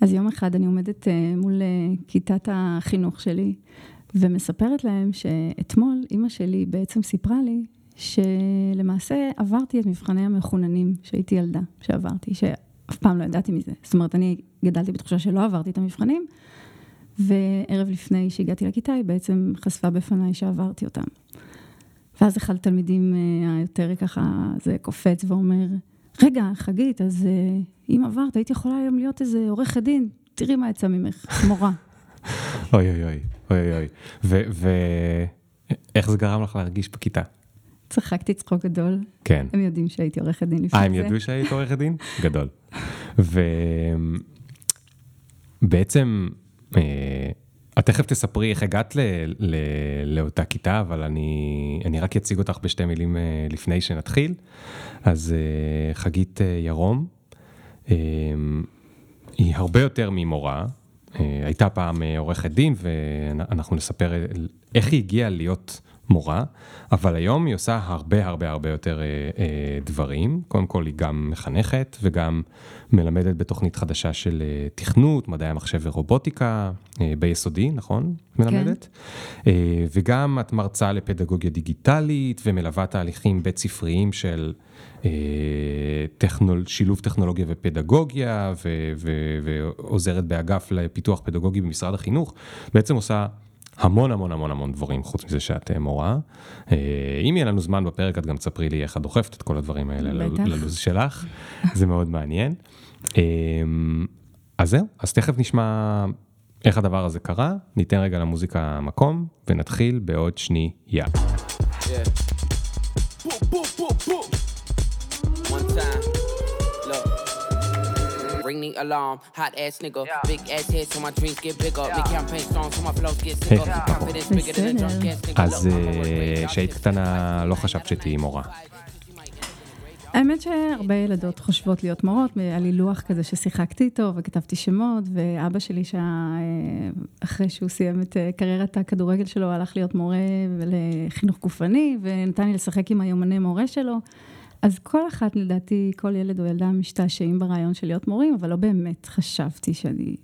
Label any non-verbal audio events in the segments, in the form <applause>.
אז יום אחד אני עומדת אה, מול אה, כיתת החינוך שלי, ומספרת להם שאתמול אימא שלי בעצם סיפרה לי שלמעשה עברתי את מבחני המחוננים שהייתי ילדה, שעברתי, שאף פעם לא ידעתי מזה. זאת אומרת, אני גדלתי בתחושה שלא עברתי את המבחנים, וערב לפני שהגעתי לכיתה, היא בעצם חשפה בפניי שעברתי אותם. ואז אחד התלמידים אה, היותר ככה, זה קופץ ואומר, רגע, חגית, אז אה, אם עברת, היית יכולה היום להיות איזה עורכת דין, תראי מה יצא ממך, מורה. <laughs> אוי אוי אוי, אוי אוי. ואיך זה גרם לך להרגיש בכיתה? צחקתי צחוק גדול. כן. הם יודעים שהייתי עורכת דין לפני זה. אה, הם ידעו שהיית עורכת דין? <laughs> גדול. ובעצם, אה, את תכף תספרי איך הגעת ל, ל, לאותה כיתה, אבל אני, אני רק אציג אותך בשתי מילים אה, לפני שנתחיל. אז אה, חגית ירום, היא הרבה יותר ממורה, הייתה פעם עורכת דין, ואנחנו נספר איך היא הגיעה להיות מורה, אבל היום היא עושה הרבה הרבה הרבה יותר אה, אה, דברים. קודם כל היא גם מחנכת וגם מלמדת בתוכנית חדשה של אה, תכנות, מדעי המחשב ורובוטיקה, אה, ביסודי, נכון? מלמדת. כן. אה, וגם את מרצה לפדגוגיה דיגיטלית ומלווה תהליכים בית ספריים של אה, טכנול, שילוב טכנולוגיה ופדגוגיה, ו, ו, ועוזרת באגף לפיתוח פדגוגי במשרד החינוך. בעצם עושה... המון המון המון המון דברים, חוץ מזה שאת אה, מורה. אה, אם יהיה לנו זמן בפרק, את גם תספרי לי איך את דוחפת את כל הדברים האלה ללו"ז שלך, זה מאוד מעניין. אה, אז זהו, אז תכף נשמע איך הדבר הזה קרה, ניתן רגע למוזיקה מקום, ונתחיל בעוד שנייה. Yeah. Ring the alarm. Hot ass nigga, yeah. big ass head so my dreams get bigger. Yeah. Big campaign strong so my flows get sicker. Yeah. Confidence bigger than a drunk ass nigga. אז כשהיית קטנה לא חשבת שתהיי מורה. האמת שהרבה ילדות חושבות להיות מורות, היה לי לוח כזה ששיחקתי איתו וכתבתי שמות, ואבא שלי שאחרי שהוא סיים את קריירת הכדורגל שלו, הלך להיות מורה לחינוך גופני, ונתן לי לשחק עם היומני מורה שלו. אז כל אחת, לדעתי, כל ילד או ילדה משתעשעים ברעיון של להיות מורים, אבל לא באמת חשבתי שאני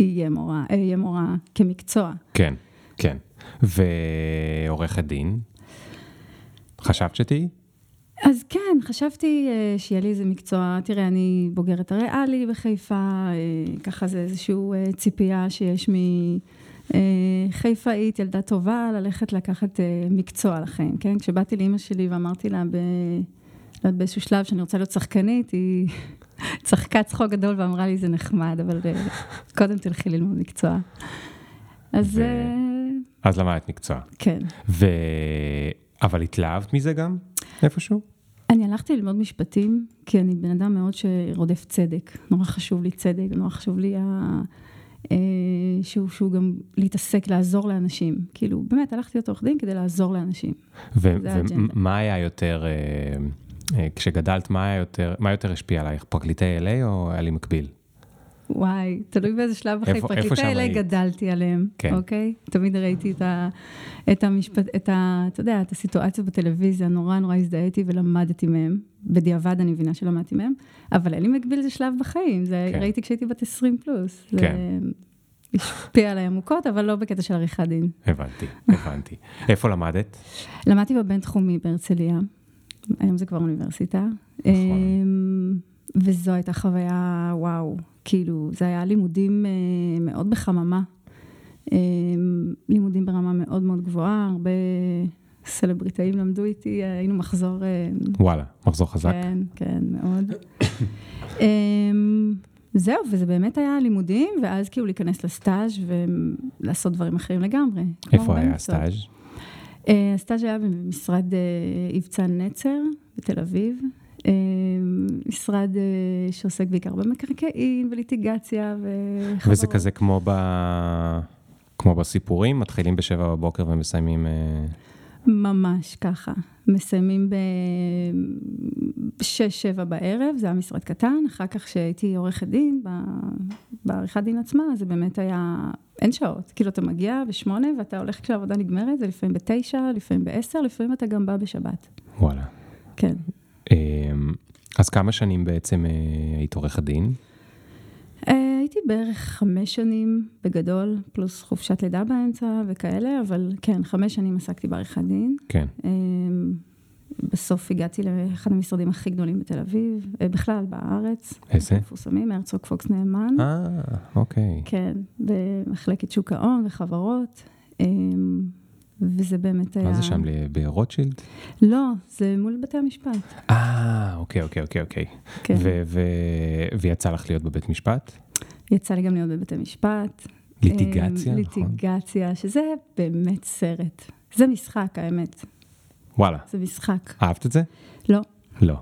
אהיה מורה, אהיה מורה כמקצוע. כן, כן. ועורכת דין, חשבת שתהיי? אז כן, חשבתי uh, שיהיה לי איזה מקצוע, תראה, אני בוגרת הריאלי בחיפה, uh, ככה זה איזושהי uh, ציפייה שיש מחיפאית, ילדה טובה, ללכת לקחת מקצוע לחיים, כן? כשבאתי לאימא שלי ואמרתי לה ב... יודעת, באיזשהו שלב שאני רוצה להיות שחקנית, היא <laughs> צחקה צחוק גדול ואמרה לי, זה נחמד, אבל אה, קודם תלכי ללמוד מקצוע. אז... אה, אז למדת מקצוע. כן. ו... אבל התלהבת מזה גם, איפשהו? אני הלכתי ללמוד משפטים, כי אני בן אדם מאוד שרודף צדק. נורא חשוב לי צדק, נורא חשוב לי ה... אה, שהוא, שהוא גם להתעסק, לעזור לאנשים. כאילו, באמת, הלכתי להיות עורך דין כדי לעזור לאנשים. ומה היה יותר... אה, כשגדלת, מה יותר, מה יותר השפיע עלייך, פרקליטי LA או היה לי מקביל? וואי, תלוי באיזה שלב אחרי פרקליטי LA גדלתי עליהם, כן. אוקיי? תמיד ראיתי את, ה, את המשפט, את ה... אתה יודע, את הסיטואציות בטלוויזיה, נורא נורא הזדהיתי ולמדתי מהם. בדיעבד אני מבינה שלמדתי מהם, אבל אין לי מקביל זה שלב בחיים, זה כן. ראיתי כשהייתי בת 20 פלוס. כן. זה השפיע עליי עמוקות, אבל לא בקטע של עריכת דין. הבנתי, הבנתי. איפה למדת? למדתי בבינתחומי בהרצליה. היום זה כבר אוניברסיטה. נכון. אמ, וזו הייתה חוויה, וואו, כאילו, זה היה לימודים אה, מאוד בחממה. אמ, לימודים ברמה מאוד מאוד גבוהה, הרבה סלבריטאים למדו איתי, היינו מחזור... אה, וואלה, מחזור חזק. כן, כן, מאוד. אמ, זהו, וזה באמת היה לימודים, ואז כאילו להיכנס לסטאז' ולעשות דברים אחרים לגמרי. איפה היה הסטאז'? אה, הסטאז' היה במשרד אבצן אה, נצר בתל אביב. אה, משרד שעוסק בעיקר במקרקעין וליטיגציה וחברות. וזה כזה כמו, ב... כמו בסיפורים, מתחילים בשבע בבוקר ומסיימים... ממש ככה. מסיימים בשש-שבע בערב, זה היה משרד קטן, אחר כך כשהייתי עורכת דין, בעריכת דין עצמה, זה באמת היה, אין שעות, כאילו אתה מגיע בשמונה ואתה הולך כשהעבודה נגמרת, זה לפעמים בתשע, לפעמים בעשר, לפעמים אתה גם בא בשבת. וואלה. כן. אמ, אז כמה שנים בעצם אה, היית עורכת דין? הייתי בערך חמש שנים בגדול, פלוס חופשת לידה באמצע וכאלה, אבל כן, חמש שנים עסקתי בעריכת דין. כן. אמ, בסוף הגעתי לאחד המשרדים הכי גדולים בתל אביב, אה, בכלל בארץ. איזה? מפורסמים, הרצוג פוקס נאמן. אה, אוקיי. כן, במחלקת שוק ההון וחברות. אמ, וזה באמת היה... מה זה שם, ברוטשילד? לא, זה מול בתי המשפט. אה, אוקיי, אוקיי, אוקיי, אוקיי. כן. ויצא לך להיות בבית משפט? יצא לי גם להיות בבתי משפט. ליטיגציה, אמ, נכון? ליטיגציה, שזה באמת סרט. זה משחק, האמת. וואלה. זה משחק. אהבת את זה? לא. לא.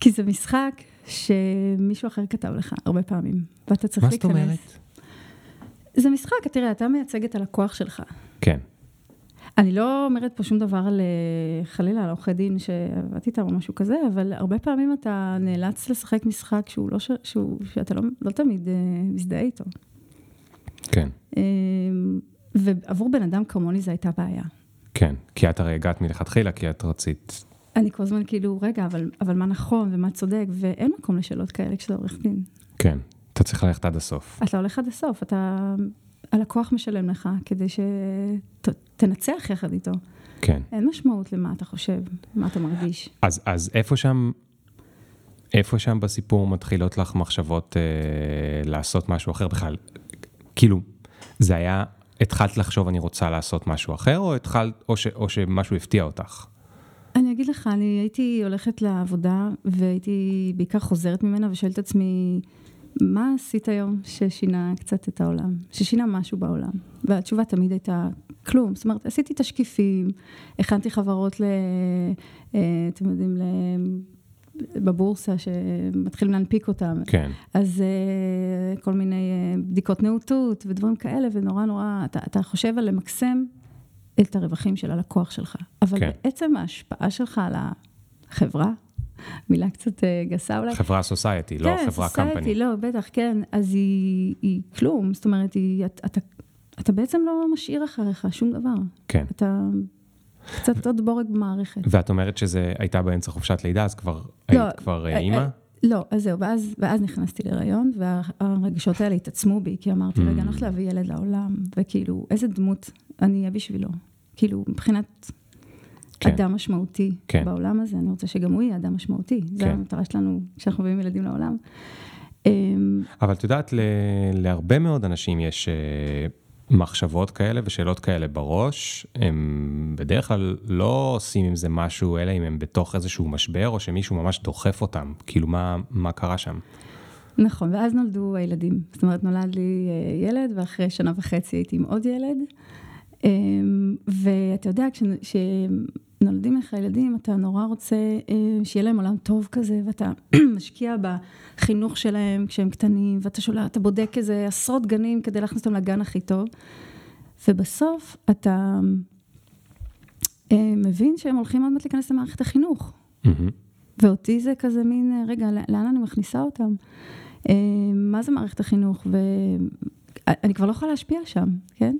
כי זה משחק שמישהו אחר כתב לך הרבה פעמים, ואתה צריך מה להיכנס. זאת אומרת? זה משחק, תראה, אתה מייצג את הלקוח שלך. כן. אני לא אומרת פה שום דבר על, אה, חלילה, על עורכי דין שעבדתי איתם או משהו כזה, אבל הרבה פעמים אתה נאלץ לשחק משחק שהוא לא, ש... שהוא, שאתה לא, לא תמיד אה, מזדהה איתו. כן. אה, ועבור בן אדם כמוני זו הייתה בעיה. כן. כי את הרי הגעת מלכתחילה, כי את רצית... אני כל הזמן כאילו, רגע, אבל, אבל מה נכון ומה צודק, ואין מקום לשאלות כאלה כשאתה עורך דין. כן. אתה צריך ללכת עד הסוף. אתה הולך עד הסוף, אתה... הלקוח משלם לך כדי שתנצח יחד איתו. כן. אין משמעות למה אתה חושב, מה אתה מרגיש. אז, אז איפה שם, איפה שם בסיפור מתחילות לך מחשבות אה, לעשות משהו אחר בכלל? כאילו, זה היה, התחלת לחשוב אני רוצה לעשות משהו אחר, או התחלת, או, ש, או שמשהו הפתיע אותך? אני אגיד לך, אני הייתי הולכת לעבודה, והייתי בעיקר חוזרת ממנה ושואלת את עצמי, מה עשית היום ששינה קצת את העולם? ששינה משהו בעולם? והתשובה תמיד הייתה, כלום. זאת אומרת, עשיתי תשקיפים, הכנתי חברות ל... אה, אתם יודעים, ל... בבורסה שמתחילים להנפיק אותם. כן. אז uh, כל מיני uh, בדיקות נאותות ודברים כאלה, ונורא נורא, אתה, אתה חושב על למקסם את הרווחים של הלקוח שלך. אבל כן. כן. בעצם ההשפעה שלך על החברה, מילה קצת uh, גסה אולי. חברה סוסייטי, לא כן, חברה קמפני. לא, בטח, כן. אז היא, היא כלום, זאת אומרת, היא, אתה, אתה, בעצם לא משאיר אחריך שום דבר. כן. אתה קצת עוד בורג במערכת. ואת אומרת שזה הייתה באמצע חופשת לידה, אז כבר היית כבר אה, אה, אימא? אה, לא, אז זהו, ואז, ואז נכנסתי להיריון, והרגשות האלה התעצמו בי, כי אמרתי, רגע, אני הולכת להביא ילד לעולם, וכאילו, איזה דמות אני אהיה בשבילו. כאילו, מבחינת כן. אדם משמעותי כן. בעולם הזה, אני רוצה שגם הוא יהיה אדם משמעותי. זו כן. המטרה שלנו כשאנחנו מביאים ילדים לעולם. אמ, אבל את יודעת, ל- להרבה מאוד אנשים יש אה, מחשבות כאלה ושאלות כאלה בראש, הם בדרך כלל לא עושים עם זה משהו, אלא אם הם בתוך איזשהו משבר, או שמישהו ממש דוחף אותם. כאילו, מה, מה קרה שם? נכון, ואז נולדו הילדים. זאת אומרת, נולד לי אה, ילד, ואחרי שנה וחצי הייתי עם עוד ילד. אמ, ואתה יודע, כש- כשנולדים לך ילדים, אתה נורא רוצה אה, שיהיה להם עולם טוב כזה, ואתה <clears throat> משקיע בחינוך שלהם כשהם קטנים, ואתה שולח, אתה בודק איזה עשרות גנים כדי להכניס אותם לגן הכי טוב. ובסוף אתה אה, מבין שהם הולכים עוד מעט להיכנס למערכת החינוך. ואותי זה כזה מין, אה, רגע, לאן אני מכניסה אותם? מה זה מערכת החינוך? ואני כבר לא יכולה להשפיע שם, כן?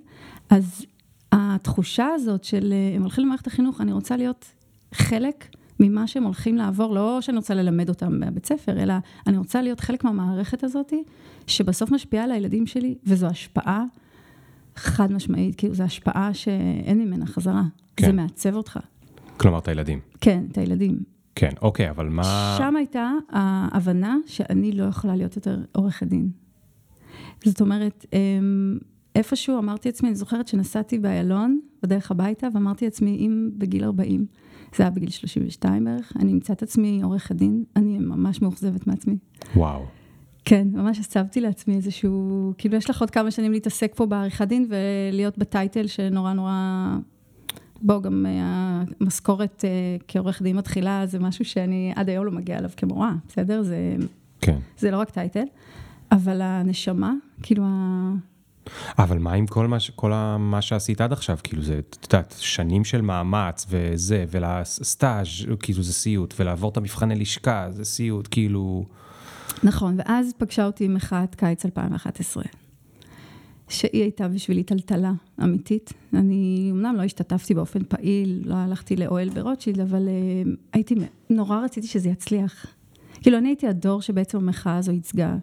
אז התחושה הזאת של אה, הם הולכים למערכת החינוך, אני רוצה להיות חלק ממה שהם הולכים לעבור, לא שאני רוצה ללמד אותם בבית ספר, אלא אני רוצה להיות חלק מהמערכת הזאת, שבסוף משפיעה על הילדים שלי, וזו השפעה חד משמעית, כאילו זו השפעה שאין ממנה חזרה. כן. זה מעצב אותך. כלומר, את הילדים. כן, את הילדים. כן, אוקיי, אבל מה... שם הייתה ההבנה שאני לא יכולה להיות יותר עורכת דין. זאת אומרת, אמ, איפשהו אמרתי לעצמי, אני זוכרת שנסעתי באיילון, בדרך הביתה, ואמרתי לעצמי, אם בגיל 40, זה היה בגיל 32 בערך, אני אמצא את עצמי עורכת דין, אני ממש מאוכזבת מעצמי. וואו. כן, ממש הצבתי לעצמי איזשהו, כאילו יש לך עוד כמה שנים להתעסק פה בעריכת דין ולהיות בטייטל שנורא נורא... בוא, גם אה, המשכורת אה, כעורך דין מתחילה, זה משהו שאני עד היום לא מגיעה אליו כמורה, בסדר? זה, כן. זה לא רק טייטל, אבל הנשמה, כאילו. אבל מה עם כל מה, ש- כל מה שעשית עד עכשיו? כאילו זה, את יודעת, שנים של מאמץ וזה, ולסטאז', כאילו זה סיוט, ולעבור את המבחני לשכה, זה סיוט, כאילו... נכון, ואז פגשה אותי מחאת קיץ 2011, שהיא הייתה בשבילי טלטלה אמיתית. אני אמנם לא השתתפתי באופן פעיל, לא הלכתי לאוהל ברוטשילד, אבל uh, הייתי, נורא רציתי שזה יצליח. כאילו, אני הייתי הדור שבעצם המחאה הזו ייצגה.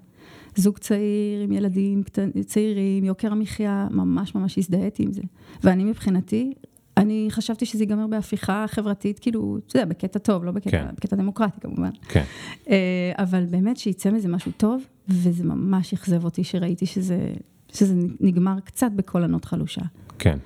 זוג צעיר עם ילדים צעירים, יוקר המחיה, ממש ממש הזדהיתי עם זה. ואני מבחינתי, אני חשבתי שזה ייגמר בהפיכה חברתית, כאילו, אתה יודע, בקטע טוב, לא בקטע, כן. בקטע דמוקרטי כמובן. כן. אה, אבל באמת שיצא מזה משהו טוב, וזה ממש אכזב אותי שראיתי שזה, שזה נגמר קצת בקול ענות חלושה. כן.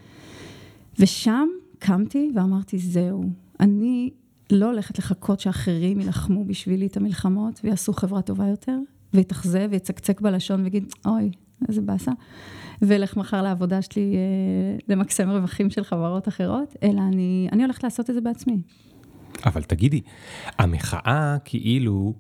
ושם קמתי ואמרתי, זהו, אני לא הולכת לחכות שאחרים יילחמו בשבילי את המלחמות ויעשו חברה טובה יותר, ויתאכזב ויצקצק בלשון ויגיד, אוי, איזה באסה. ואלך מחר לעבודה שלי אה, למקסם רווחים של חברות אחרות, אלא אני, אני הולכת לעשות את זה בעצמי. אבל תגידי, המחאה כאילו,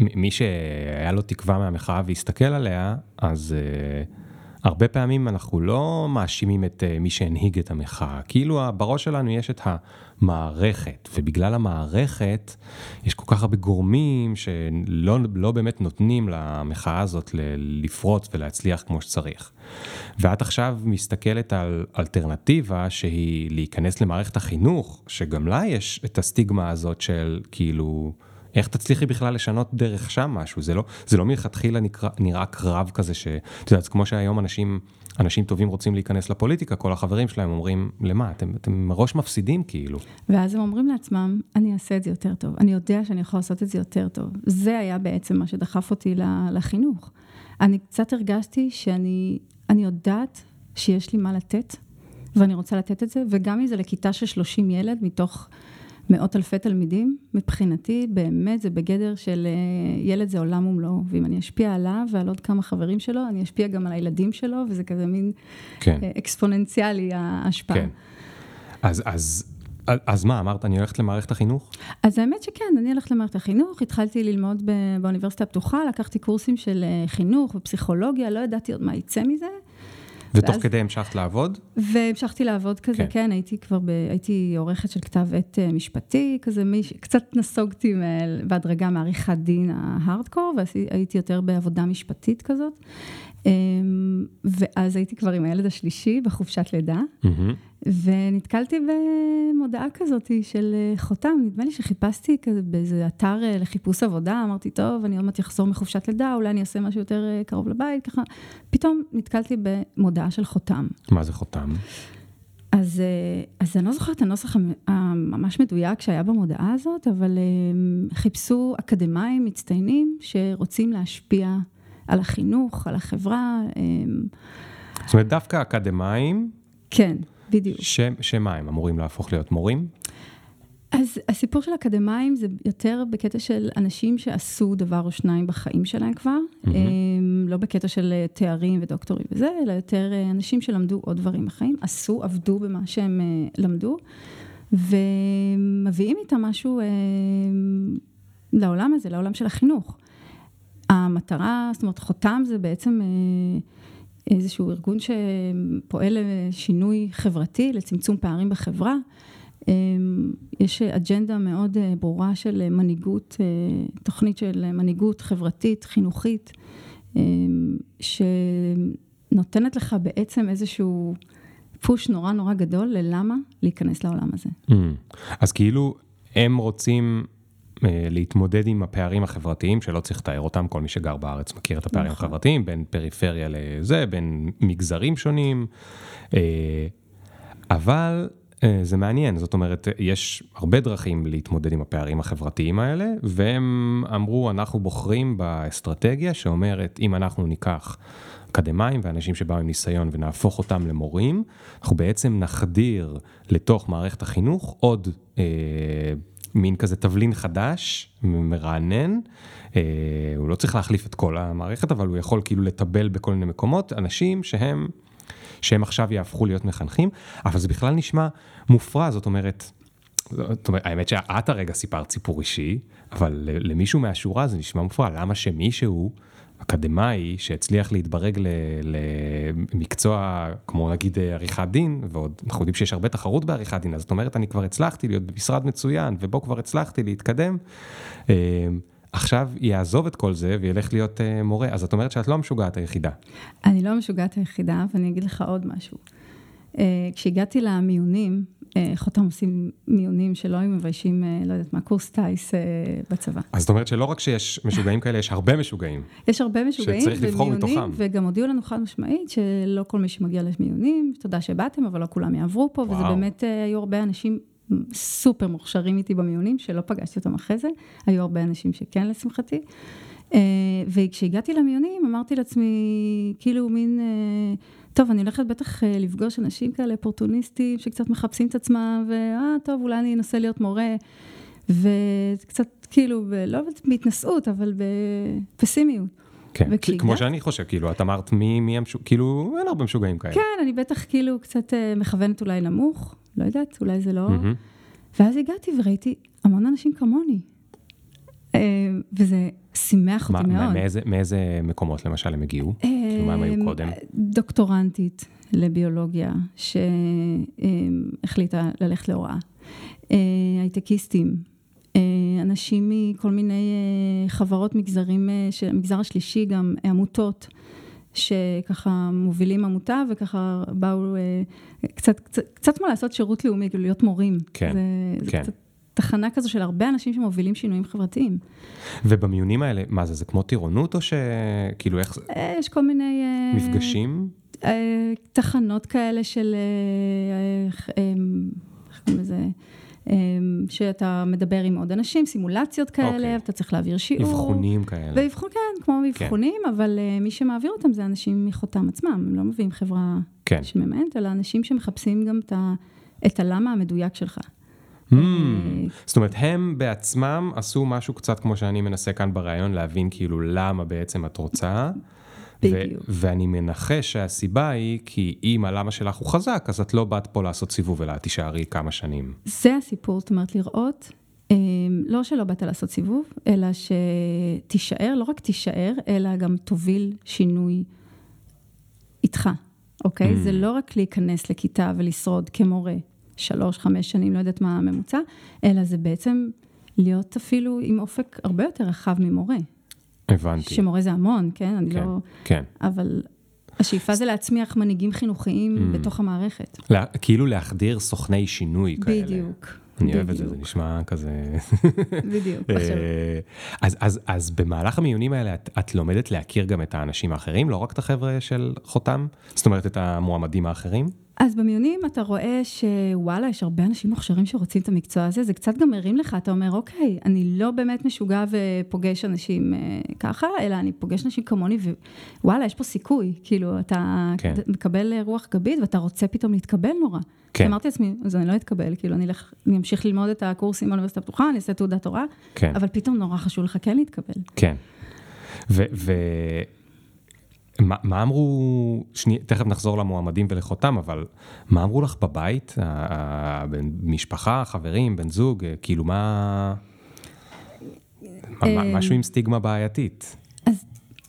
מי שהיה לו תקווה מהמחאה והסתכל עליה, אז... Uh... הרבה פעמים אנחנו לא מאשימים את uh, מי שהנהיג את המחאה, כאילו בראש שלנו יש את המערכת, ובגלל המערכת יש כל כך הרבה גורמים שלא לא באמת נותנים למחאה הזאת לפרוץ ולהצליח כמו שצריך. ואת עכשיו מסתכלת על אלטרנטיבה שהיא להיכנס למערכת החינוך, שגם לה יש את הסטיגמה הזאת של כאילו... איך תצליחי בכלל לשנות דרך שם משהו? זה לא, זה לא מלכתחילה נקרא, נראה קרב כזה ש... את יודעת, כמו שהיום אנשים, אנשים טובים רוצים להיכנס לפוליטיקה, כל החברים שלהם אומרים, למה? אתם, אתם מראש מפסידים כאילו. ואז הם אומרים לעצמם, אני אעשה את זה יותר טוב. אני יודע שאני יכול לעשות את זה יותר טוב. זה היה בעצם מה שדחף אותי לחינוך. אני קצת הרגשתי שאני אני יודעת שיש לי מה לתת, ואני רוצה לתת את זה, וגם אם זה לכיתה של 30 ילד מתוך... מאות אלפי תלמידים, מבחינתי באמת זה בגדר של אה, ילד זה עולם ומלואו, ואם אני אשפיע עליו ועל עוד כמה חברים שלו, אני אשפיע גם על הילדים שלו, וזה כזה מין כן. אה, אקספוננציאלי ההשפעה. כן. אז, אז, אז מה, אמרת, אני הולכת למערכת החינוך? אז האמת שכן, אני הולכת למערכת החינוך, התחלתי ללמוד באוניברסיטה הפתוחה, לקחתי קורסים של אה, חינוך ופסיכולוגיה, לא ידעתי עוד מה יצא מזה. ותוך ואז... כדי המשכת לעבוד? והמשכתי לעבוד כזה, כן, כן הייתי כבר, ב... הייתי עורכת של כתב עת אה, משפטי, כזה, מי... קצת נסוגתי בהדרגה מעריכת דין ההארדקור, והייתי יותר בעבודה משפטית כזאת. אמ, ואז הייתי כבר עם הילד השלישי בחופשת לידה. ונתקלתי במודעה כזאת של אה, חותם, נדמה לי שחיפשתי כזה באיזה אתר אה, לחיפוש עבודה, אמרתי, טוב, אני עוד מעט אחזור מחופשת לידה, אולי אני אעשה משהו יותר אה, קרוב לבית, ככה, פתאום נתקלתי במודעה של חותם. מה זה חותם? אז, אז אני לא זוכרת את הנוסח הממש מדויק שהיה במודעה הזאת, אבל חיפשו אקדמאים מצטיינים שרוצים להשפיע על החינוך, על החברה. אמ, זאת אומרת, דווקא אקדמאים... כן, בדיוק. שמה, הם אמורים להפוך להיות מורים? אז הסיפור של אקדמאים זה יותר בקטע של אנשים שעשו דבר או שניים בחיים שלהם כבר, mm-hmm. לא בקטע של אה, תארים ודוקטורים וזה, אלא יותר אה, אנשים שלמדו עוד דברים בחיים, עשו, עבדו במה שהם אה, למדו, ומביאים איתם משהו לעולם הזה, לעולם של החינוך. המטרה, זאת אומרת, חותם זה בעצם אה, איזשהו ארגון שפועל לשינוי חברתי, לצמצום פערים בחברה. אה, יש אג'נדה מאוד אה, ברורה של מנהיגות, תוכנית של מנהיגות חברתית, חינוכית, שנותנת לך בעצם איזשהו פוש נורא נורא גדול ללמה להיכנס לעולם הזה. Mm. אז כאילו הם רוצים להתמודד עם הפערים החברתיים, שלא צריך לתאר אותם, כל מי שגר בארץ מכיר את הפערים נכון. החברתיים, בין פריפריה לזה, בין מגזרים שונים, אה, אבל אה, זה מעניין, זאת אומרת, יש הרבה דרכים להתמודד עם הפערים החברתיים האלה, והם אמרו, אנחנו בוחרים באסטרטגיה שאומרת, אם אנחנו ניקח אקדמאים ואנשים שבאו עם ניסיון ונהפוך אותם למורים, אנחנו בעצם נחדיר לתוך מערכת החינוך עוד אה, מין כזה תבלין חדש, מרענן. אה, הוא לא צריך להחליף את כל המערכת, אבל הוא יכול כאילו לטבל בכל מיני מקומות, אנשים שהם, שהם עכשיו יהפכו להיות מחנכים, אבל זה בכלל נשמע מופרע, זאת אומרת, זאת אומרת, האמת שאת הרגע סיפרת סיפור אישי, אבל למישהו מהשורה זה נשמע מופרע, למה שמישהו... אקדמאי שהצליח להתברג למקצוע כמו נגיד עריכת דין, ועוד אנחנו יודעים שיש הרבה תחרות בעריכת דין, אז זאת אומרת אני כבר הצלחתי להיות במשרד מצוין, ובו כבר הצלחתי להתקדם. אה, עכשיו יעזוב את כל זה וילך להיות uh, מורה, אז את אומרת שאת לא המשוגעת היחידה. אני לא המשוגעת היחידה, ואני אגיד לך עוד משהו. כשהגעתי למיונים, חותם עושים מיונים שלא היו מביישים, לא יודעת מה, קורס טיס בצבא. אז זאת אומרת שלא רק שיש משוגעים כאלה, יש הרבה משוגעים. יש הרבה משוגעים. שצריך לבחור מתוכם. וגם הודיעו לנו חד משמעית שלא כל מי שמגיע למיונים, תודה שבאתם, אבל לא כולם יעברו פה, וזה באמת, היו הרבה אנשים סופר מוכשרים איתי במיונים, שלא פגשתי אותם אחרי זה, היו הרבה אנשים שכן לשמחתי. וכשהגעתי למיונים, אמרתי לעצמי, כאילו מין... טוב, אני הולכת בטח לפגוש אנשים כאלה אופורטוניסטים שקצת מחפשים את עצמם, ואה, טוב, אולי אני אנסה להיות מורה, וקצת כאילו, לא בהתנשאות, אבל בפסימיות. כן, כמו שאני חושב, כאילו, את אמרת מי המשוגעים, כאילו, אין הרבה משוגעים כאלה. כן, אני בטח כאילו קצת מכוונת אולי נמוך, לא יודעת, אולי זה לא... ואז הגעתי וראיתי המון אנשים כמוני. וזה שימח אותי מאוד. מאיזה מקומות למשל הם הגיעו? כאילו מה הם היו קודם? דוקטורנטית לביולוגיה, שהחליטה ללכת להוראה. הייטקיסטים, אנשים מכל מיני חברות מגזרים, מגזר השלישי גם, עמותות, שככה מובילים עמותה וככה באו קצת כמו לעשות שירות לאומי, כאילו להיות מורים. כן, כן. תחנה כזו של הרבה אנשים שמובילים שינויים חברתיים. ובמיונים האלה, מה זה, זה כמו טירונות או שכאילו איך זה? יש כל מיני... מפגשים? תחנות כאלה של, איך קוראים לזה? שאתה מדבר עם עוד אנשים, סימולציות כאלה, אתה צריך להעביר שיעור. אבחונים כאלה. ואבחון, כן, כמו אבחונים, אבל מי שמעביר אותם זה אנשים מחותם עצמם, הם לא מביאים חברה שממנת, אלא אנשים שמחפשים גם את הלמה המדויק שלך. זאת אומרת, הם בעצמם עשו משהו קצת כמו שאני מנסה כאן ברעיון, להבין כאילו למה בעצם את רוצה. בדיוק. ואני מנחש שהסיבה היא, כי אם הלמה שלך הוא חזק, אז את לא באת פה לעשות סיבוב, אלא תישארי כמה שנים. זה הסיפור, זאת אומרת, לראות, לא שלא באת לעשות סיבוב, אלא שתישאר, לא רק תישאר, אלא גם תוביל שינוי איתך, אוקיי? זה לא רק להיכנס לכיתה ולשרוד כמורה. שלוש, חמש שנים, לא יודעת מה הממוצע, אלא זה בעצם להיות אפילו עם אופק הרבה יותר רחב ממורה. הבנתי. שמורה זה המון, כן? אני כן, לא... כן. אבל השאיפה זה להצמיח מנהיגים חינוכיים mm. בתוך המערכת. לה, כאילו להחדיר סוכני שינוי כאלה. בדיוק. אני אוהב את זה, זה נשמע כזה... בדיוק, עכשיו. אז, אז, אז במהלך המיונים האלה, את, את לומדת להכיר גם את האנשים האחרים, לא רק את החבר'ה של חותם? זאת אומרת, את המועמדים האחרים? אז במיונים אתה רואה שוואלה, יש הרבה אנשים מוכשרים שרוצים את המקצוע הזה, זה קצת גם מרים לך, אתה אומר, אוקיי, אני לא באמת משוגע ופוגש אנשים ככה, אלא אני פוגש אנשים כמוני, ווואלה, יש פה סיכוי, כאילו, אתה כן. מקבל רוח גבית ואתה רוצה פתאום להתקבל נורא. כן. אמרתי לעצמי, אז אני לא אתקבל, כאילו, אני, אלך, אני אמשיך ללמוד את הקורסים באוניברסיטה הפתוחה, אני אעשה תעודת הוראה, כן. אבל פתאום נורא חשוב לך כן להתקבל. כן. ו... ו... מה, מה אמרו, שני, תכף נחזור למועמדים ולחותם, אבל מה אמרו לך בבית, משפחה, חברים, בן זוג, כאילו מה, מה משהו עם סטיגמה בעייתית? אז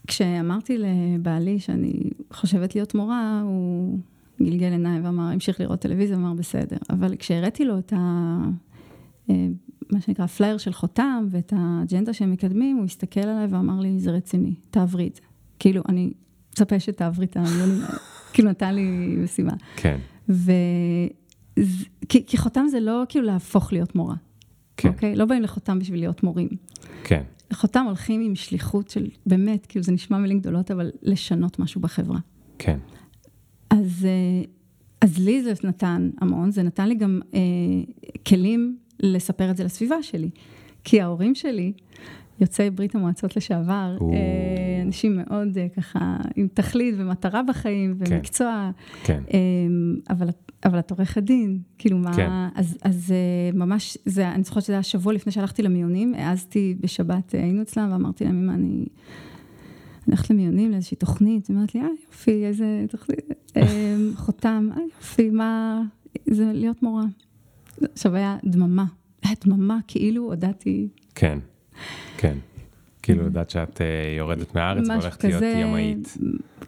כשאמרתי לבעלי שאני חושבת להיות מורה, הוא גלגל עיניים ואמר, המשיך לראות טלוויזיה, אמר בסדר, אבל כשהראיתי לו את ה... מה שנקרא פלייר של חותם ואת האג'נדה שהם מקדמים, הוא הסתכל עליי ואמר לי, זה רציני, תעברי את זה. כאילו, אני מצפה שתעברי את המיונים האלה. <laughs> כאילו נתן לי משימה. כן. ו... כי, כי חותם זה לא כאילו להפוך להיות מורה. כן. אוקיי? לא באים לחותם בשביל להיות מורים. כן. לחותם הולכים עם שליחות של, באמת, כאילו זה נשמע מילים גדולות, אבל לשנות משהו בחברה. כן. אז, אז לי זה נתן המון, זה נתן לי גם אה, כלים לספר את זה לסביבה שלי. כי ההורים שלי, יוצאי ברית המועצות לשעבר, אנשים מאוד ככה עם תכלית ומטרה בחיים ומקצוע, כן. אבל, אבל את עורכת דין, כאילו מה, כן. אז, אז ממש, זה, אני זוכרת שזה היה שבוע לפני שהלכתי למיונים, העזתי בשבת, היינו אצלם ואמרתי להם, אמא, אני... אני הולכת למיונים לאיזושהי תוכנית, היא אומרת לי, אה יופי, איזה תוכנית, <laughs> חותם, אה יופי, מה, זה להיות מורה. עכשיו היה דממה, היה דממה, כאילו הודעתי. כן. כן, כאילו יודעת שאת יורדת מהארץ והולכת להיות ימאית.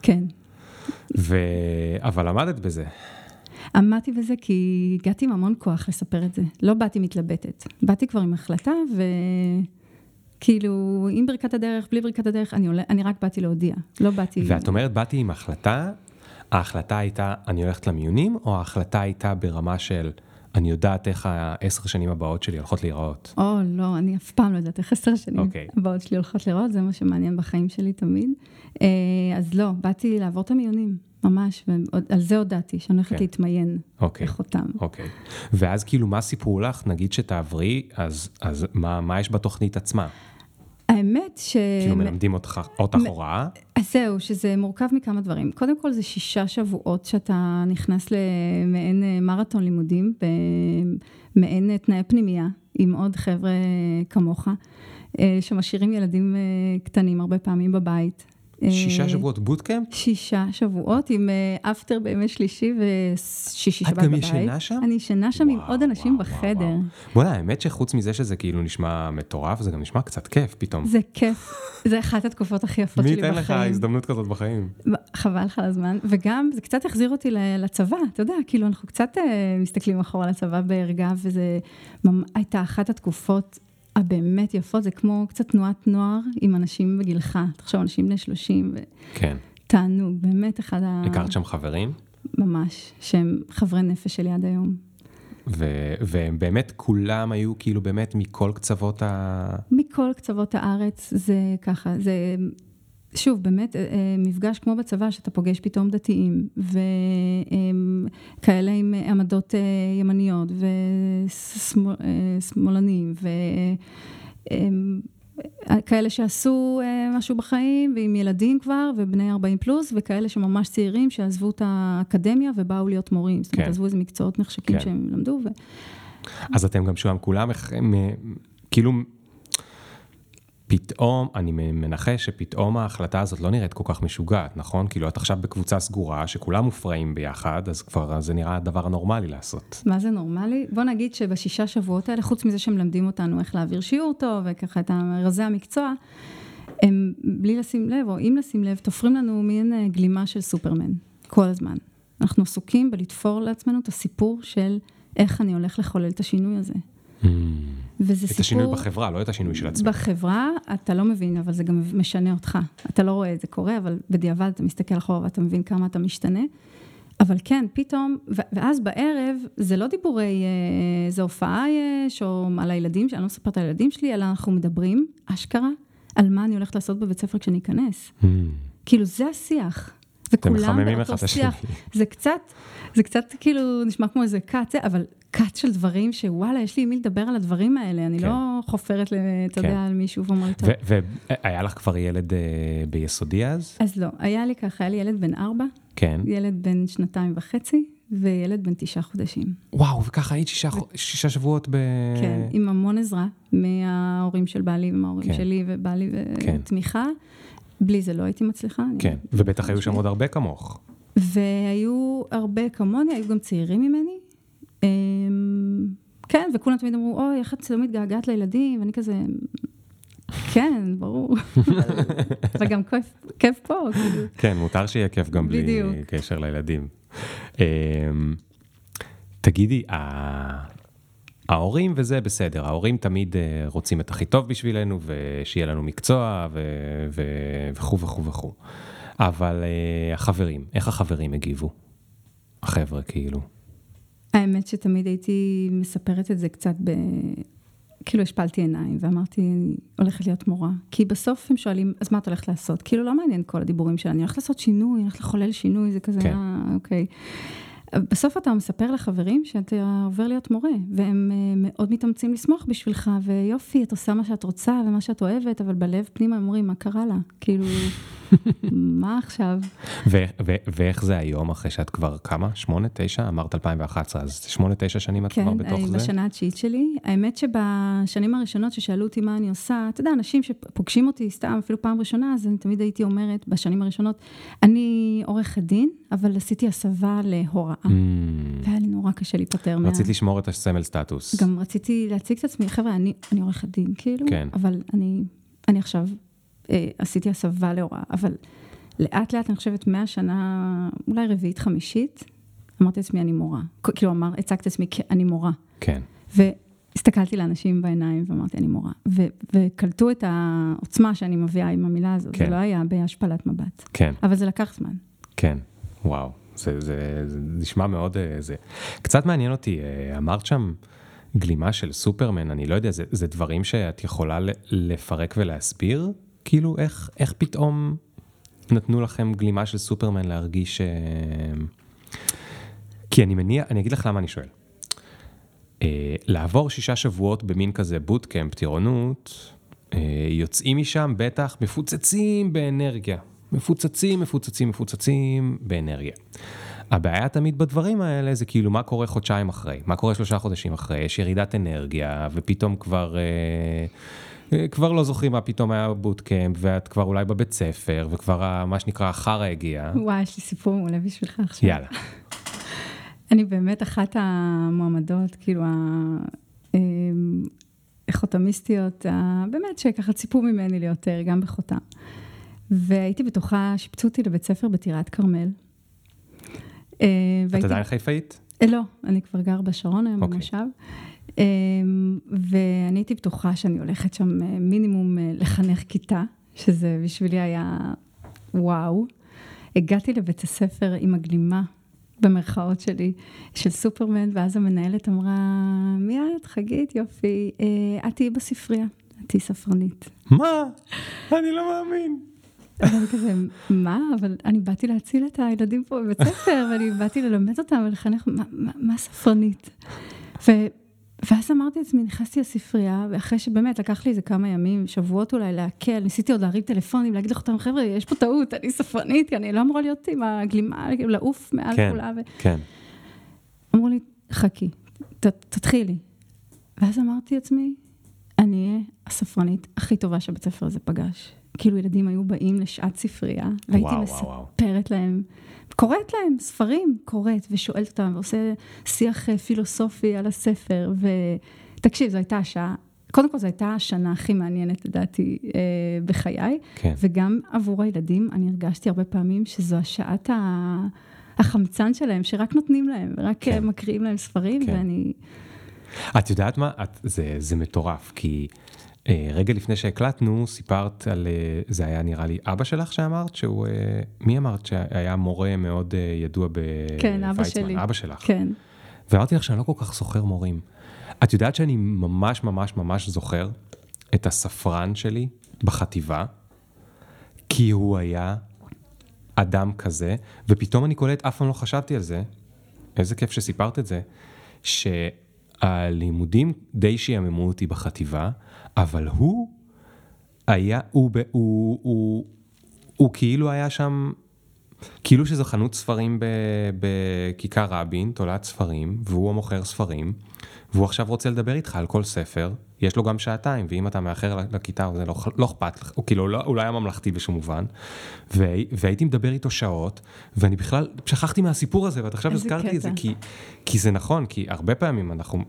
כן. ו... אבל עמדת בזה. עמדתי בזה כי הגעתי עם המון כוח לספר את זה. לא באתי מתלבטת. באתי כבר עם החלטה, וכאילו, עם ברכת הדרך, בלי ברכת הדרך, אני, עולה, אני רק באתי להודיע. לא באתי... ואת אומרת, באתי עם החלטה, ההחלטה הייתה, אני הולכת למיונים, או ההחלטה הייתה ברמה של, אני יודעת איך העשר שנים הבאות שלי הולכות להיראות? או, לא, אני אף פעם לא יודעת איך עשר שנים אוקיי. הבאות שלי הולכות להיראות, זה מה שמעניין בחיים שלי תמיד. אה, אז לא, באתי לעבור את המיונים, ממש, ועל זה הודעתי, שאני הולכת כן. להתמיין אוקיי. בחותם. אוקיי. ואז כאילו, מה סיפרו לך? נגיד שתעברי, אז, אז מה, מה יש בתוכנית עצמה? האמת ש... כאילו מלמדים אותך, אותך מ- הוראה? אז זהו, שזה מורכב מכמה דברים. קודם כל זה שישה שבועות שאתה נכנס למעין אה, מרתון לימודים, במעין אה, תנאי פנימייה, עם עוד חבר'ה כמוך, אה, שמשאירים ילדים קטנים הרבה פעמים בבית. אה, שישה שבועות בוטקאמפ? שישה שבועות עם אפטר בימי שלישי ושישי את שבת גם בבית. ישנה שם? אני ישנה שם עם וואו, עוד אנשים וואו, בחדר. בוא'נה, האמת שחוץ מזה שזה כאילו נשמע מטורף, זה גם נשמע קצת כיף פתאום. זה כיף, זה אחת התקופות הכי יפות מי שלי ייתן בחיים. לך הזדמנות כזאת בחיים? חבל לך על הזמן, וגם זה קצת החזיר אותי לצבא, אתה יודע, כאילו אנחנו קצת אה, מסתכלים אחורה לצבא בערגה, וזה הייתה אחת התקופות הבאמת יפות, זה כמו קצת תנועת נוער עם אנשים בגילך, תחשוב, אנשים בני 30, כן. ותענוג, באמת אחד ה... הכרת שם חברים? ממש, שהם חברי נפש שלי עד היום. ו- והם באמת כולם היו כאילו באמת מכל קצוות ה... עם קצוות הארץ זה ככה, זה שוב, באמת, אה, אה, מפגש כמו בצבא, שאתה פוגש פתאום דתיים, וכאלה עם עמדות אה, ימניות, ושמאלנים, וכאלה שעשו משהו בחיים, ועם ילדים כבר, ובני 40 פלוס, וכאלה שממש צעירים, שעזבו את האקדמיה ובאו להיות מורים. זאת אומרת, כן. עזבו איזה מקצועות נחשקים כן. שהם למדו. ו... אז אתם גם שם כולם, כאילו, פתאום, אני מנחש שפתאום ההחלטה הזאת לא נראית כל כך משוגעת, נכון? כאילו, את עכשיו בקבוצה סגורה, שכולם מופרעים ביחד, אז כבר זה נראה הדבר הנורמלי לעשות. מה זה נורמלי? בוא נגיד שבשישה שבועות האלה, חוץ מזה שמלמדים אותנו איך להעביר שיעור טוב, וככה את רזי המקצוע, הם בלי לשים לב, או אם לשים לב, תופרים לנו מין אה, גלימה של סופרמן, כל הזמן. אנחנו עסוקים בלתפור לעצמנו את הסיפור של איך אני הולך לחולל את השינוי הזה. וזה את סיפור... השינוי בחברה, לא את השינוי של עצמך. בחברה אתה לא מבין, אבל זה גם משנה אותך. אתה לא רואה את זה קורה, אבל בדיעבד אתה מסתכל אחורה ואתה מבין כמה אתה משתנה. אבל כן, פתאום, ואז בערב, זה לא דיבורי, אה, איזה הופעה יש, או על הילדים, אני לא מספרת על הילדים שלי, אלא אנחנו מדברים, אשכרה, על מה אני הולכת לעשות בבית ספר כשאני אכנס. כאילו, זה השיח. וכולם באותו. שיח. זה קצת, זה קצת כאילו נשמע כמו איזה כת, זה, אבל כת של דברים שוואלה, יש לי עם מי לדבר על הדברים האלה, אני כן. לא חופרת, אתה כן. יודע, על מישהו ואומרת, טוב. והיה לך כבר ילד אה, ביסודי אז? אז לא, היה לי ככה, היה לי ילד בן ארבע, כן. ילד בן שנתיים וחצי, וילד בן תשעה חודשים. וואו, וככה היית שישה, חו- שישה שבועות ב... כן, עם המון עזרה מההורים של בעלי ומההורים כן. שלי ובעלי כן. בלי זה לא הייתי מצליחה. כן, ובטח היו שם עוד הרבה כמוך. והיו הרבה כמוני, היו גם צעירים ממני. אמ, כן, וכולם תמיד אמרו, אוי, איך את לא מתגעגעת לילדים? ואני כזה, כן, ברור. <laughs> אבל גם כיף, כיף פה, כאילו. כן, מותר שיהיה כיף גם בלי. קשר לילדים. אמ, תגידי, ההורים וזה בסדר, ההורים תמיד אה, רוצים את הכי טוב בשבילנו, ושיהיה לנו מקצוע, וכו' וכו' וכו'. אבל אה, החברים, איך החברים הגיבו? החבר'ה, כאילו. האמת שתמיד הייתי מספרת את זה קצת ב... כאילו השפלתי עיניים ואמרתי, אני הולכת להיות מורה. כי בסוף הם שואלים, אז מה את הולכת לעשות? כאילו לא מעניין כל הדיבורים שלה, אני הולכת לעשות שינוי, אני הולכת לחולל שינוי, זה כזה, כן. אה, אוקיי. בסוף אתה מספר לחברים שאתה עובר להיות מורה, והם אה, מאוד מתאמצים לשמוח בשבילך, ויופי, את עושה מה שאת רוצה ומה שאת אוהבת, אבל בלב פנימה הם אומרים, מה קרה לה? כאילו, <laughs> מה עכשיו? ואיך זה היום, אחרי שאת כבר כמה? שמונה, תשע? אמרת 2011, אז שמונה, תשע שנים את כבר כן, בתוך זה? בשנה התשיעית שלי. האמת שבשנים הראשונות ששאלו אותי מה אני עושה, אתה יודע, אנשים שפוגשים אותי סתם, אפילו פעם ראשונה, אז אני תמיד הייתי אומרת, בשנים הראשונות, אני עורכת דין, אבל עשיתי הסבה להוראה. Mm, והיה לי נורא קשה להיפטר מה... רצית לשמור את הסמל סטטוס. גם רציתי להציג את עצמי, חבר'ה, אני, אני עורכת דין, כאילו, כן. אבל אני, אני עכשיו אה, עשיתי הסבה להוראה, אבל לאט לאט, אני חושבת, מהשנה, אולי רביעית, חמישית, אמרתי לעצמי, אני מורה. כאילו, אמר, הצגתי עצמי כאני מורה. כן. והסתכלתי לאנשים בעיניים ואמרתי, אני מורה. ו- וקלטו את העוצמה שאני מביאה עם המילה הזאת. כן. זה לא היה בהשפלת מבט. כן, אבל זה לקח זמן. כן, וואו. זה, זה, זה נשמע מאוד... אה, זה. קצת מעניין אותי, אה, אמרת שם גלימה של סופרמן, אני לא יודע, זה, זה דברים שאת יכולה לפרק ולהסביר? כאילו, איך, איך פתאום נתנו לכם גלימה של סופרמן להרגיש... אה, כי אני מניח, אני אגיד לך למה אני שואל. לעבור שישה שבועות במין כזה בוטקאמפ, טירונות, יוצאים משם בטח מפוצצים באנרגיה. מפוצצים, מפוצצים, מפוצצים באנרגיה. הבעיה תמיד בדברים האלה זה כאילו מה קורה חודשיים אחרי, מה קורה שלושה חודשים אחרי, יש ירידת אנרגיה ופתאום כבר... אה, אה כבר לא זוכרים מה פתאום היה בוטקאמפ, ואת כבר אולי בבית ספר, וכבר מה שנקרא החרא הגיע. וואי, יש לי סיפור מעולה בשבילך עכשיו. יאללה. <laughs> אני באמת אחת המועמדות, כאילו, החותמיסטיות, אה, באמת שככה ציפו ממני ליותר, גם בחותם. והייתי בטוחה, שיפצו אותי לבית ספר בטירת כרמל. אה, את עדיין חיפאית? אה, לא, אני כבר גר בשרון היום אוקיי. במושב. ואני הייתי בטוחה שאני הולכת שם מינימום לחנך כיתה, שזה בשבילי היה וואו. הגעתי לבית הספר עם הגלימה, במרכאות שלי, של סופרמן, ואז המנהלת אמרה, מי את? חגית, יופי, את תהיי בספרייה, את תהיי ספרנית. מה? אני לא מאמין. אבל כזה, מה? אבל אני באתי להציל את הילדים פה בבית ספר, ואני באתי ללמד אותם ולחנך, מה, מה, מה ספרנית? ו, ואז אמרתי לעצמי, נכנסתי לספרייה, ואחרי שבאמת לקח לי איזה כמה ימים, שבועות אולי להקל, ניסיתי עוד להרים טלפונים, להגיד לכם, חבר'ה, יש פה טעות, אני ספרנית, אני לא אמורה להיות עם הגלימה, לעוף מעל כן, כולה. ו... כן. אמרו לי, חכי, ת, תתחילי. ואז אמרתי לעצמי, אני אהיה הספרנית הכי טובה שבית הספר הזה פגש. כאילו ילדים היו באים לשעת ספרייה, והייתי וואו, מספרת וואו. להם, קוראת להם ספרים, קוראת ושואלת אותם, ועושה שיח אה, פילוסופי על הספר, ותקשיב, זו הייתה השעה, קודם כל זו הייתה השנה הכי מעניינת לדעתי אה, בחיי, כן. וגם עבור הילדים, אני הרגשתי הרבה פעמים שזו השעת ה... החמצן שלהם, שרק נותנים להם, ורק כן. מקריאים להם ספרים, כן. ואני... את יודעת מה? את, זה, זה מטורף, כי... אה, רגע לפני שהקלטנו, סיפרת על, אה, זה היה נראה לי אבא שלך שאמרת, שהוא, אה, מי אמרת שהיה מורה מאוד ידוע בוויצמן? כן, אבא שלי. אבא שלך. כן. ואמרתי לך שאני לא כל כך זוכר מורים. את יודעת שאני ממש ממש ממש זוכר את הספרן שלי בחטיבה, כי הוא היה אדם כזה, ופתאום אני קולט, אף פעם לא חשבתי על זה, איזה כיף שסיפרת את זה, שהלימודים די שיעממו אותי בחטיבה, אבל הוא היה, הוא, הוא, הוא, הוא, הוא כאילו היה שם, כאילו שזו חנות ספרים בכיכר רבין, תולעת ספרים, והוא המוכר ספרים, והוא עכשיו רוצה לדבר איתך על כל ספר, יש לו גם שעתיים, ואם אתה מאחר לכיתה, זה לא, לא אכפת לך, הוא כאילו לא, הוא לא היה ממלכתי בשום מובן, והייתי מדבר איתו שעות, ואני בכלל שכחתי מהסיפור הזה, ואת עכשיו הזכרתי את זה, כי, כי זה נכון, כי הרבה פעמים אנחנו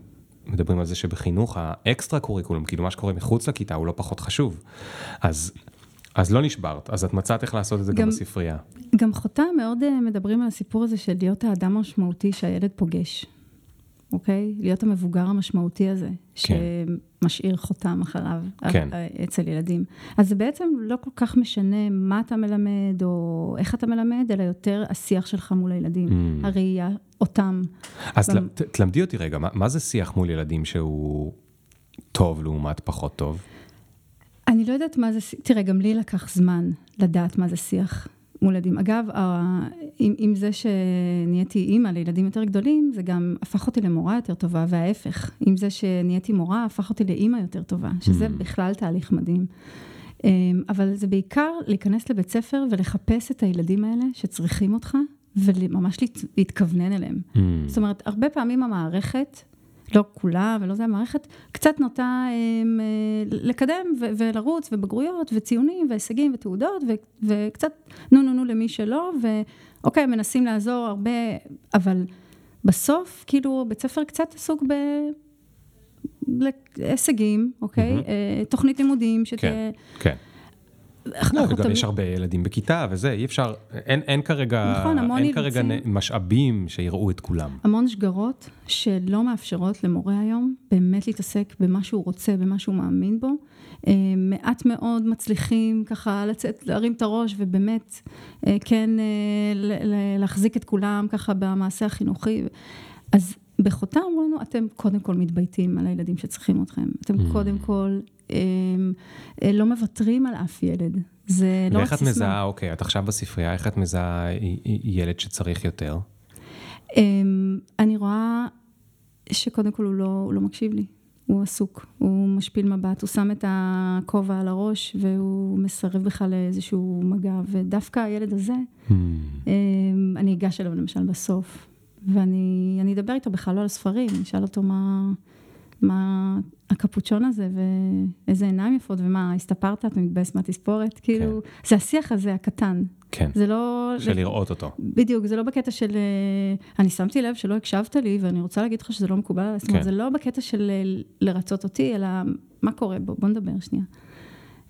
מדברים על זה שבחינוך האקסטרה קוריקולום, כאילו מה שקורה מחוץ לכיתה הוא לא פחות חשוב. אז, אז לא נשברת, אז את מצאת איך לעשות את זה גם, גם בספרייה. גם חותם מאוד אה, מדברים על הסיפור הזה של להיות האדם המשמעותי שהילד פוגש. אוקיי? להיות המבוגר המשמעותי הזה, כן. שמשאיר חותם אחריו כן. אצל ילדים. אז זה בעצם לא כל כך משנה מה אתה מלמד, או איך אתה מלמד, אלא יותר השיח שלך מול הילדים, mm. הראייה אותם. אז במ... תלמדי אותי רגע, מה, מה זה שיח מול ילדים שהוא טוב לעומת פחות טוב? אני לא יודעת מה זה, תראה, גם לי לקח זמן לדעת מה זה שיח. מול ילדים. אגב, עם, עם זה שנהייתי אימא לילדים יותר גדולים, זה גם הפך אותי למורה יותר טובה, וההפך, עם זה שנהייתי מורה, הפך אותי לאימא יותר טובה, שזה mm. בכלל תהליך מדהים. אמ, אבל זה בעיקר להיכנס לבית ספר ולחפש את הילדים האלה שצריכים אותך, וממש להתכוונן אליהם. Mm. זאת אומרת, הרבה פעמים המערכת, לא כולה ולא זה המערכת, קצת נוטה אמ, אה, לקדם ו- ולרוץ ובגרויות וציונים והישגים ותעודות ו- וקצת נו נו נו למי שלא ואוקיי מנסים לעזור הרבה אבל בסוף כאילו בית ספר קצת עסוק ב... הישגים, אוקיי? Mm-hmm. תוכנית לימודים שתהיה... כן, כן. לא, וגם יש הרבה ילדים בכיתה וזה, אי אפשר, אין, אין כרגע, נכון, אין כרגע אילוצים. משאבים שיראו את כולם. המון שגרות שלא מאפשרות למורה היום באמת להתעסק במה שהוא רוצה, במה שהוא מאמין בו. אה, מעט מאוד מצליחים ככה לצאת, להרים את הראש ובאמת, אה, כן, אה, להחזיק את כולם ככה במעשה החינוכי. אז בחותם אמרו לנו, אתם קודם כל מתבייתים על הילדים שצריכים אתכם. אתם Mm. קודם כל לא מוותרים על אף ילד. זה לא רק ואיך את סיסמה. מזהה, אוקיי, את עכשיו בספרייה, איך את מזהה ילד שצריך יותר? אמ, אני רואה שקודם כל הוא לא, הוא לא מקשיב לי, הוא עסוק, הוא משפיל מבט, הוא שם את הכובע על הראש והוא מסרב בכלל לאיזשהו מגע, ודווקא הילד הזה, Hmm. אמ, אני אגש אליו למשל בסוף, ואני אני אדבר איתו בכלל לא על ספרים, אני אשאל אותו מה, מה הקפוצ'ון הזה ואיזה עיניים יפות ומה, הסתפרת, אתה מתבאס מהתספורת, כאילו, זה השיח הזה הקטן, כן, זה לא... של זה- לראות אותו. בדיוק, זה לא בקטע של, אה, אני שמתי לב שלא הקשבת לי, ואני רוצה להגיד לך שזה לא מקובל עליי, זאת אומרת, כן. זה לא בקטע של אה, לרצות אותי, אלא מה קורה, בוא, בוא נדבר שנייה.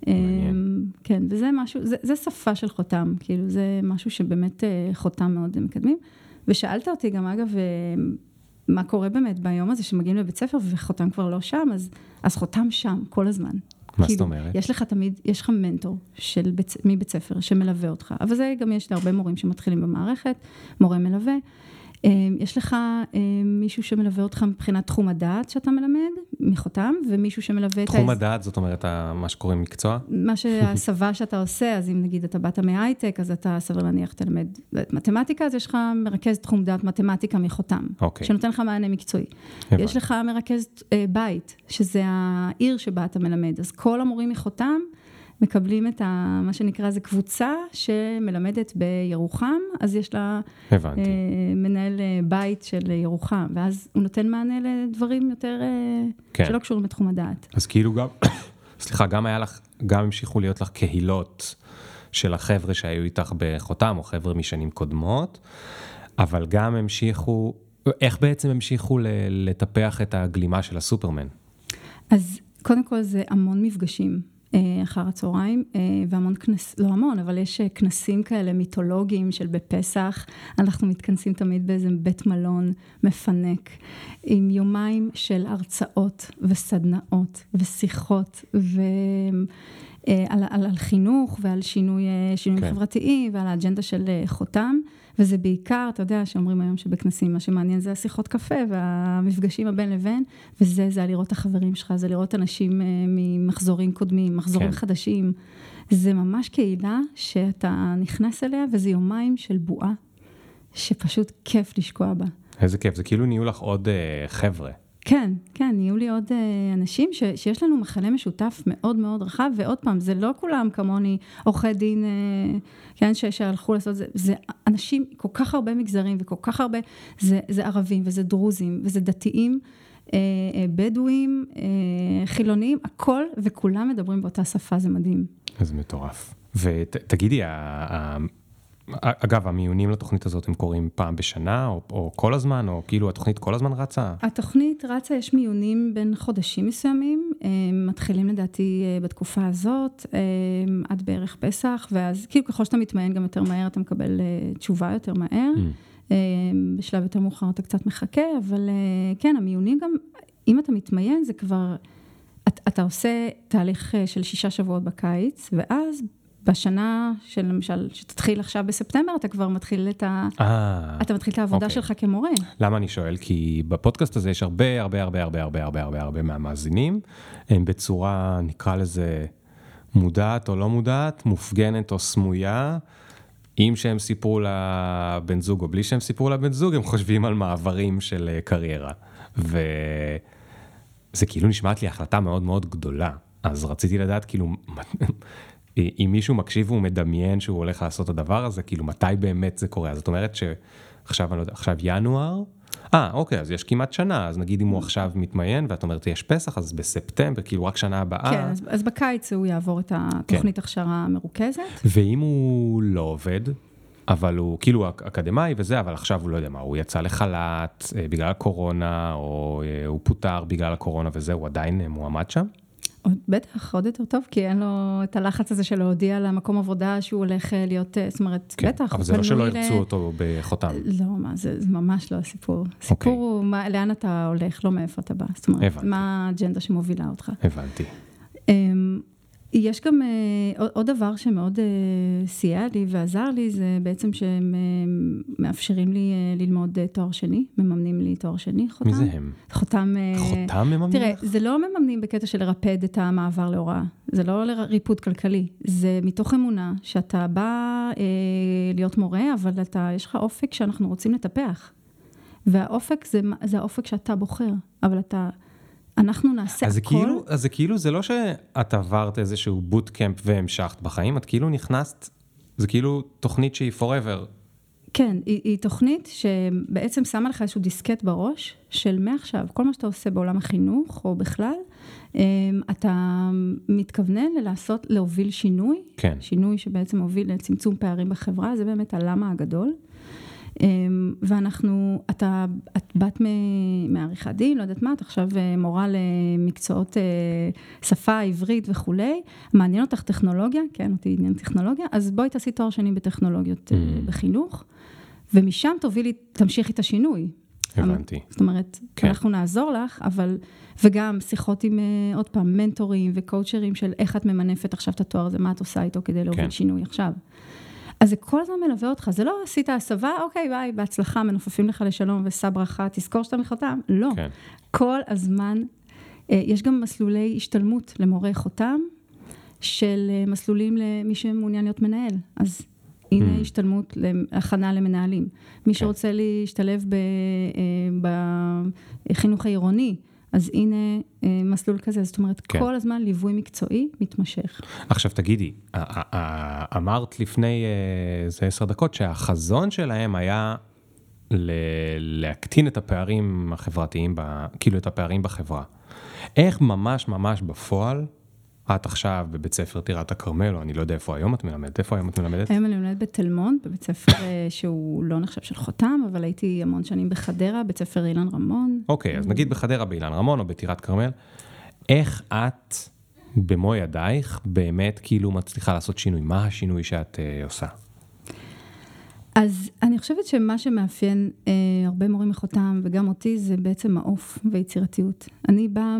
מעניין. אה, כן, וזה משהו, זה, זה שפה של חותם, כאילו, זה משהו שבאמת אה, חותם מאוד מקדמים. ושאלת אותי גם, אגב, מה קורה באמת ביום הזה שמגיעים לבית ספר וחותם כבר לא שם, אז, אז חותם שם כל הזמן. מה כאילו, זאת אומרת? יש לך תמיד, יש לך מנטור של בית, מבית ספר שמלווה אותך, אבל זה גם יש להרבה מורים שמתחילים במערכת, מורה מלווה. אה, יש לך אה, מישהו שמלווה אותך מבחינת תחום הדעת שאתה מלמד, מחותם, ומישהו שמלווה את... תחום הדעת, זאת אומרת, מה שקוראים מקצוע? מה <laughs> שההסבה שאתה עושה, אז אם נגיד אתה באת מהייטק, אז אתה סביר להניח תלמד מתמטיקה, אז יש לך מרכז תחום דעת מתמטיקה מחותם, אוקיי, שנותן לך מענה מקצועי. יש לך מרכז אה, בית, שזה העיר שבה אתה מלמד, אז כל המורים מחותם מקבלים את ה, מה שנקרא, זה קבוצה שמלמדת בירוחם, אז יש לה הבנתי. אה, מנהל אה, בית של ירוחם, ואז הוא נותן מענה לדברים יותר, אה, כן. שלא קשורים לתחום הדעת. אז כאילו גם, <coughs> סליחה, גם היה לך, גם המשיכו להיות לך קהילות של החבר'ה שהיו איתך בחותם, או חבר'ה משנים קודמות, אבל גם המשיכו, איך בעצם המשיכו ל- לטפח את הגלימה של הסופרמן? אז קודם כל זה המון מפגשים אחר הצהריים, אה, והמון כנס, לא המון, אבל יש אה, כנסים כאלה מיתולוגיים של בפסח, אנחנו מתכנסים תמיד באיזה בית מלון מפנק, עם יומיים של הרצאות וסדנאות ושיחות, ו... אה, על, על, על חינוך ועל שינוי, אה, שינויים כן. כן. חברתיים ועל האג'נדה של אה, חותם, וזה בעיקר, אתה יודע, שאומרים היום שבכנסים מה שמעניין זה השיחות קפה והמפגשים הבין לבין, וזה, זה לראות את החברים שלך, זה לראות אנשים אה, ממחזורים קודמים, מחזורים כן. כן. חדשים. זה ממש קהילה שאתה נכנס אליה, וזה יומיים של בועה, שפשוט כיף לשקוע בה. איזה כיף, זה כאילו נהיו לך עוד אה, חבר'ה. כן, כן, נהיו לי עוד אה, אנשים ש, שיש לנו מכנה משותף מאוד מאוד רחב, ועוד פעם, זה לא כולם כמוני עורכי דין, אה, כן, ש, שהלכו לעשות זה, זה אנשים, כל כך הרבה מגזרים וכל כך הרבה, זה, זה ערבים וזה דרוזים וזה דתיים, אה, אה, בדואים, אה, חילונים, הכל, וכולם מדברים באותה שפה, זה מדהים. איזה מטורף. ותגידי, אגב, המיונים לתוכנית הזאת הם קורים פעם בשנה, או, או כל הזמן, או כאילו התוכנית כל הזמן רצה? התוכנית רצה, יש מיונים בין חודשים מסוימים, הם מתחילים לדעתי אה, בתקופה הזאת, עד בערך פסח, ואז כאילו ככל שאתה מתמיין גם יותר מהר, אתה מקבל אה, תשובה יותר מהר. Mm. בשלב יותר מאוחר אתה קצת מחכה, אבל אה, כן, המיונים גם, אם אתה מתמיין, זה כבר, אתה, אתה עושה תהליך של שישה שבועות בקיץ, ואז בשנה של למשל, שתתחיל עכשיו בספטמבר, אתה כבר מתחיל את ה... אה, אתה מתחיל את העבודה אוקיי. שלך כמורה. למה אני שואל? כי בפודקאסט הזה יש הרבה הרבה הרבה הרבה הרבה הרבה הרבה הרבה מהמאזינים, הם בצורה, נקרא לזה, מודעת או לא מודעת, מופגנת או סמויה. עם שהם סיפרו לבן זוג או בלי שהם סיפרו לבן זוג, הם חושבים על מעברים של אה, קריירה. וזה כאילו נשמעת לי החלטה מאוד מאוד גדולה. אז רציתי לדעת, כאילו, אם מישהו מקשיב והוא מדמיין שהוא הולך לעשות את הדבר הזה, כאילו, מתי באמת זה קורה? זאת אומרת שעכשיו, אני לא יודע, עכשיו ינואר, אה, אוקיי, אז יש כמעט שנה, אז נגיד אם הוא עכשיו מתמיין, ואת אומרת, יש פסח, אז בספטמבר, כאילו, רק שנה הבאה. כן, אז, אז בקיץ הוא יעבור את התוכנית הכשרה המרוכזת. ואם הוא לא עובד, אבל הוא כאילו אק- אקדמאי וזה, אבל עכשיו הוא לא יודע מה, הוא יצא לחל"ת אה, בגלל הקורונה, או אה, הוא פוטר בגלל הקורונה וזה, הוא עדיין אה, מועמד שם? בטח, עוד יותר טוב, כי אין לו את הלחץ הזה של להודיע למקום עבודה שהוא הולך אה, להיות, אה, זאת אומרת, כן, בטח. אבל זה לא שלא ירצו ל- אותו בחותם. לא, מה, זה, זה ממש לא הסיפור. הסיפור אוקיי. הוא מה, לאן אתה הולך, לא מאיפה אתה בא. זאת אומרת, הבנתי. מה האג'נדה שמובילה אותך. הבנתי. יש גם אה, עוד- דבר שמאוד אה, סייע לי ועזר לי, זה בעצם שהם אה, מאפשרים לי אה, ללמוד אה, תואר שני, מממנים לי תואר שני, חותם. מי זה הם? חותם... אה, חותם תראה, לך? זה לא מממנים בקטע של לרפד את המעבר להוראה, זה לא לריפוד כלכלי, זה מתוך אמונה שאתה בא אה, להיות מורה, אבל אתה, יש לך אופק שאנחנו רוצים לטפח. והאופק זה, זה האופק שאתה בוחר, אבל אתה, אנחנו נעשה אז הכל. כאילו, אז זה כאילו, זה לא שאת עברת איזשהו בוטקאמפ והמשכת בחיים, את כאילו נכנסת, זה כאילו תוכנית שהיא forever. כן, היא, היא תוכנית שבעצם שמה לך איזשהו דיסקט בראש של מעכשיו, כל מה שאתה עושה בעולם החינוך או בכלל, אמ, אתה מתכוונן לעשות, להוביל שינוי, כן. שינוי שבעצם מוביל לצמצום פערים בחברה, זה באמת הלמה הגדול. אמ, ואנחנו, אתה, את באת מעריכת דין, לא יודעת מה, את עכשיו אה, מורה למקצועות אה, שפה, עברית וכולי, מעניין אותך טכנולוגיה, כן, אותי עניין טכנולוגיה, אז בואי תעשי תואר שני בטכנולוגיות אה, Mm. בחינוך, ומשם תובילי, תמשיכי את השינוי. הבנתי. זאת אומרת, כן. אנחנו נעזור לך, אבל, וגם שיחות עם, עוד פעם, מנטורים וקואוצ'רים של איך את ממנפת עכשיו את התואר הזה, מה את עושה איתו כדי להוביל כן. שינוי עכשיו. אז זה כל הזמן מלווה אותך, זה לא עשית הסבה, אוקיי, ביי, בהצלחה, מנופפים לך לשלום ושא ברכה, תזכור שאתה מחותם. לא. כן. כל הזמן, אה, יש גם מסלולי השתלמות למורי חותם, של אה, מסלולים למי שמעוניין להיות מנהל. אז הנה Mm. השתלמות, הכנה למנהלים. מי שרוצה להשתלב אה, בחינוך העירוני, אז הנה אה, מסלול כזה. זאת אומרת, כן. כל הזמן ליווי מקצועי מתמשך. עכשיו תגידי, אמרת לפני אה, איזה עשר דקות שהחזון שלהם היה ל- להקטין את הפערים החברתיים, ב- כאילו את הפערים בחברה. איך ממש ממש בפועל, את עכשיו בבית ספר טירת הכרמל, או אני לא יודע איפה היום את מלמדת, איפה היום את מלמדת? היום אני לומדת בתל מונד, בבית ספר אה, שהוא לא נחשב של חותם, אבל הייתי המון שנים בחדרה, בית ספר אילן רמון. אוקיי, אז נגיד בחדרה, באילן רמון או בטירת כרמל, איך את במו ידייך באמת כאילו מצליחה לעשות שינוי? מה השינוי שאת אה, עושה? אז אני חושבת שמה שמאפיין אה, הרבה מורים מחותם, וגם אותי, זה בעצם מעוף ויצירתיות. אני באה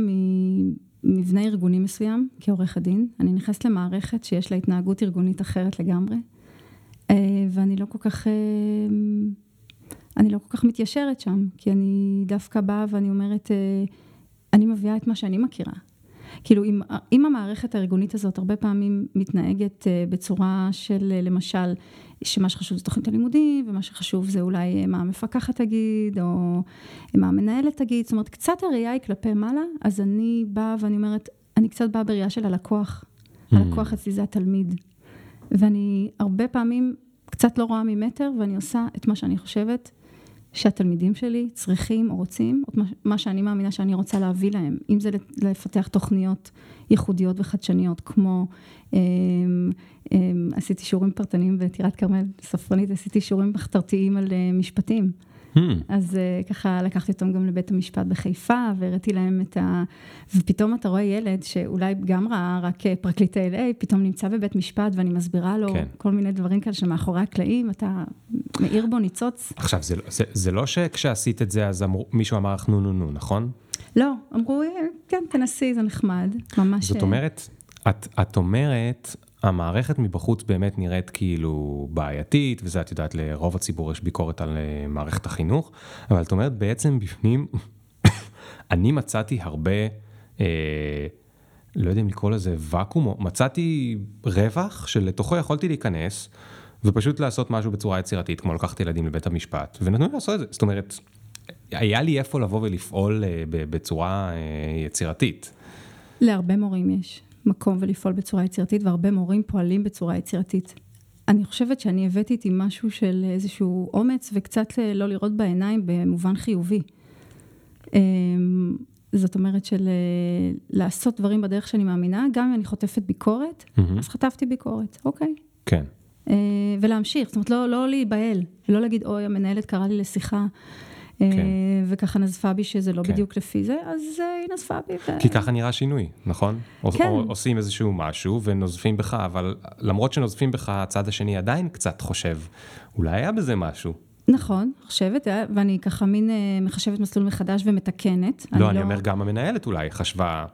ממבנה ארגוני מסוים, כעורכת דין. אני נכנסת למערכת שיש לה התנהגות ארגונית אחרת לגמרי, אה, ואני לא כל כך... אה, אני לא כל כך מתיישרת שם, כי אני דווקא באה ואני אומרת, אה, אני מביאה את מה שאני מכירה. כאילו, אם, אם המערכת הארגונית הזאת הרבה פעמים מתנהגת אה, בצורה של, אה, למשל, שמה שחשוב זה תוכנית הלימודים, ומה שחשוב זה אולי אה, מה המפקחת תגיד, או מה המנהלת תגיד, זאת אומרת, קצת הראייה היא כלפי מעלה, אז אני באה ואני אומרת, אני קצת באה בראייה של הלקוח. הלקוח אצלי זה התלמיד. ואני הרבה פעמים קצת לא רואה ממטר, ואני עושה את מה שאני חושבת שהתלמידים שלי צריכים או רוצים, או מה שאני מאמינה שאני רוצה להביא להם. אם זה לפתח תוכניות ייחודיות וחדשניות, כמו אמ, אמ, עשיתי שיעורים פרטניים בטירת כרמל, ספרנית, עשיתי שיעורים מחתרתיים על אה, משפטים. Hmm, אז אה, ככה לקחתי אותם גם לבית המשפט בחיפה, והראיתי להם את ה... ופתאום אתה רואה ילד שאולי גם ראה רק אה, פרקליט ה-LA, פתאום נמצא בבית משפט ואני מסבירה לו כן. כל מיני דברים כאלה שמאחורי הקלעים, אתה מאיר בו ניצוץ. עכשיו, זה, לא- זה, זה לא שכשעשית את זה, אז אמרו, מישהו אמר לך נו נו נו, נכון? לא, אמרו, "אה, כן, תנסי, זה נחמד. ממש... זאת אומרת, את, את אומרת, המערכת מבחוץ באמת נראית כאילו בעייתית, וזה, את יודעת, לרוב הציבור יש ביקורת על אה, מערכת החינוך, אבל את אומרת, בעצם בפנים, <coughs> אני מצאתי הרבה, אה, לא יודע אם לקרוא לזה ואקום, מצאתי רווח שלתוכו יכולתי להיכנס, ופשוט לעשות משהו בצורה יצירתית, כמו לקחת ילדים לבית המשפט, ונתנו לי לעשות את זה. זאת אומרת, היה לי איפה לבוא ולפעול אה, בצורה אה, יצירתית. להרבה מורים יש מקום ולפעול בצורה יצירתית, והרבה מורים פועלים בצורה יצירתית. אני חושבת שאני הבאתי איתי משהו של איזשהו אומץ וקצת אה, לא לראות בעיניים במובן חיובי. אמ, זאת אומרת של אה, לעשות דברים בדרך שאני מאמינה, גם אם אני חוטפת ביקורת, מהמם. אז חטפתי ביקורת, אוקיי. כן. אה, ולהמשיך, זאת אומרת, לא, לא להיבהל, לא להגיד, אוי, המנהלת קראה לי לשיחה, כן. וככה נזפה בי שזה לא כן. בדיוק לפי זה, אז היא נזפה בי. ו... כי ככה נראה שינוי, נכון? כן. או, עושים איזשהו משהו ונוזפים בך, אבל למרות שנוזפים בך, הצד השני עדיין קצת חושב, אולי היה בזה משהו. נכון, חושבת, ואני ככה מין מחשבת מסלול מחדש ומתקנת. לא, אני, אני לא... אומר, גם המנהלת אולי חשבה,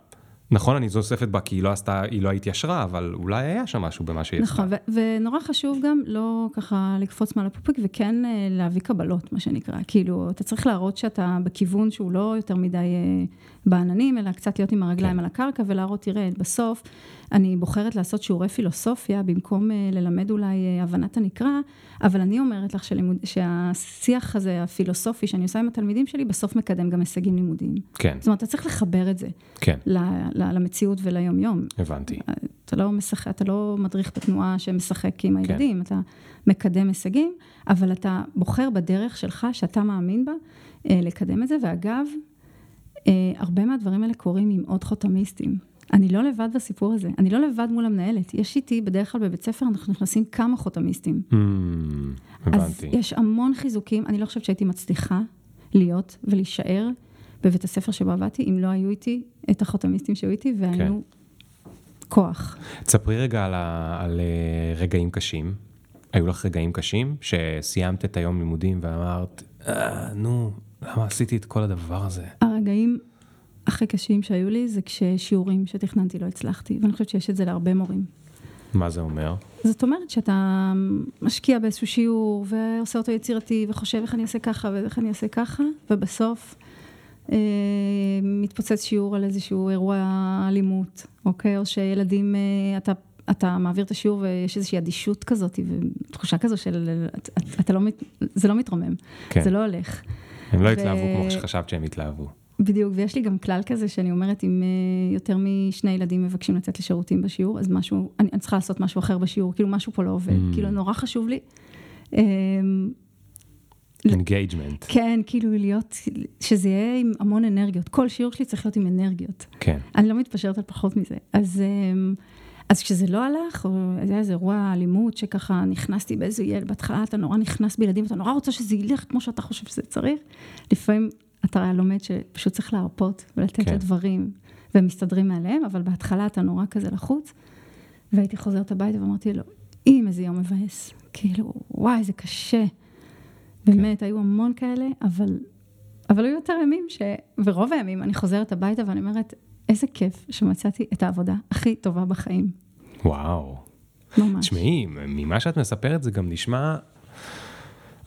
נכון, אני זוספת בה כי היא לא עשתה, היא לא התיישרה, אבל אולי היה שם משהו במה שהיא עשתה. נכון, ונורא חשוב גם לא ככה לקפוץ מעל הפופיק וכן אה, להביא קבלות, מה שנקרא. כאילו, אתה צריך להראות שאתה בכיוון שהוא לא יותר מדי אה, בעננים, אלא קצת להיות עם הרגליים כן. על הקרקע ולהראות, תראה, בסוף אני בוחרת לעשות שיעורי פילוסופיה במקום אה, ללמד אולי הבנת הנקרא, אבל אני אומרת לך שלימוד, שהשיח הזה, הפילוסופי שאני עושה עם התלמידים שלי, בסוף מקדם גם הישגים לימודיים. כן. זאת אומרת, אתה צריך לחבר את זה. כן. למציאות וליומיום. הבנתי. אתה לא משחק, אתה לא מדריך בתנועה שמשחק עם כן. הילדים, כן. אתה מקדם הישגים, אבל אתה בוחר בדרך שלך, שאתה מאמין בה, אה, לקדם את זה, ואגב, אה, הרבה מהדברים האלה קורים עם עוד חותמיסטים. אני לא לבד בסיפור הזה, אני לא לבד מול המנהלת. יש איתי, בדרך כלל בבית ספר, אנחנו נכנסים כמה חותמיסטים. Mm, הבנתי. אז יש המון חיזוקים, אני לא חושבת שהייתי מצליחה להיות ולהישאר בבית הספר שבו עבדתי, אם לא היו איתי את החותמיסטים שהיו איתי, והיינו כן. כוח. תספרי רגע על, ה, על אה, רגעים קשים. היו לך רגעים קשים שסיימת את היום לימודים ואמרת, אה, נו, למה עשיתי את כל הדבר הזה? הרגעים הכי קשים שהיו לי זה כששיעורים שתכננתי לא הצלחתי, ואני חושבת שיש את זה להרבה מורים. מה זה אומר? זאת אומרת שאתה משקיע באיזשהו שיעור ועושה אותו יצירתי וחושב איך אני אעשה ככה ואיך אני אעשה ככה, ובסוף אה, מתפוצץ שיעור על איזשהו אירוע אלימות, אוקיי? או שילדים, אה, אתה, אתה מעביר את השיעור ויש איזושהי אדישות כזאת, ותחושה כזו של, אתה לא, זה לא מתרומם, כן. זה לא הולך. הם לא ו... התלהבו כמו שחשבת שהם התלהבו. בדיוק, ויש לי גם כלל כזה שאני אומרת, אם אה, יותר משני ילדים מבקשים לצאת לשירותים בשיעור, אז משהו, אני, אני צריכה לעשות משהו אחר בשיעור, כאילו משהו פה לא עובד, mm. כאילו נורא חשוב לי. engagement. כן, כאילו להיות, שזה יהיה עם המון אנרגיות. כל שיעור שלי צריך להיות עם אנרגיות. כן. אני לא מתפשרת על פחות מזה. אז, אמ, אז כשזה לא הלך, או היה איזה אירוע אלימות, שככה נכנסתי באיזה ילד, בהתחלה אתה נורא נכנס בילדים, אתה נורא רוצה שזה ילך כמו שאתה חושב שזה צריך. לפעמים אתה לומד שפשוט צריך להרפות ולתת כן. לדברים, והם מסתדרים מאליהם, אבל בהתחלה אתה נורא כזה לחוץ. והייתי חוזרת הביתה ואמרתי לו, אם איזה יום מבאס, כאילו, וואי, זה קשה. באמת, כן. היו המון כאלה, אבל, אבל היו יותר ימים ש... ורוב הימים אני חוזרת הביתה ואני אומרת, איזה כיף שמצאתי את העבודה הכי טובה בחיים. וואו. ממש. תשמעי, ממה שאת מספרת זה גם נשמע,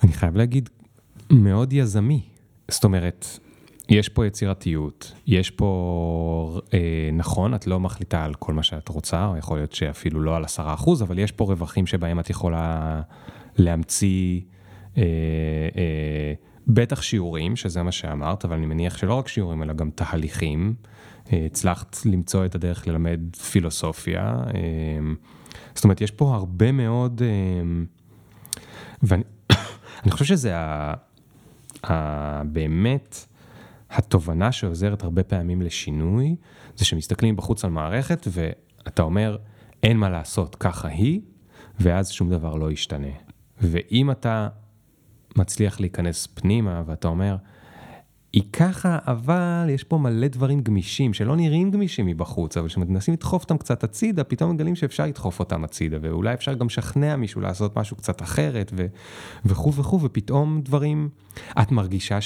אני חייב להגיד, מאוד יזמי. זאת אומרת, יש פה יצירתיות, יש פה, אה, נכון, את לא מחליטה על כל מה שאת רוצה, או יכול להיות שאפילו לא על עשרה אחוז, אבל יש פה רווחים שבהם את יכולה להמציא אה, אה, בטח שיעורים, שזה מה שאמרת, אבל אני מניח שלא רק שיעורים, אלא גם תהליכים. אה, הצלחת למצוא את הדרך ללמד פילוסופיה. זאת אומרת, יש פה הרבה מאוד, ואני <coughs> חושב שזה ה, באמת התובנה שעוזרת הרבה פעמים לשינוי, זה שמסתכלים בחוץ על מערכת ואתה אומר, אין מה לעשות, ככה היא, ואז שום דבר לא ישתנה. ואם אתה מצליח להיכנס פנימה, ואתה אומר, היא ככה, אבל יש פה מלא דברים גמישים, שלא נראים גמישים מבחוץ, אבל כשמנסים לדחוף אותם קצת הצידה, פתאום מגלים שאפשר לדחוף אותם הצידה, ואולי אפשר גם לשכנע מישהו לעשות משהו קצת אחרת. וכו' וכו', ופתאום דברים... את מרגישה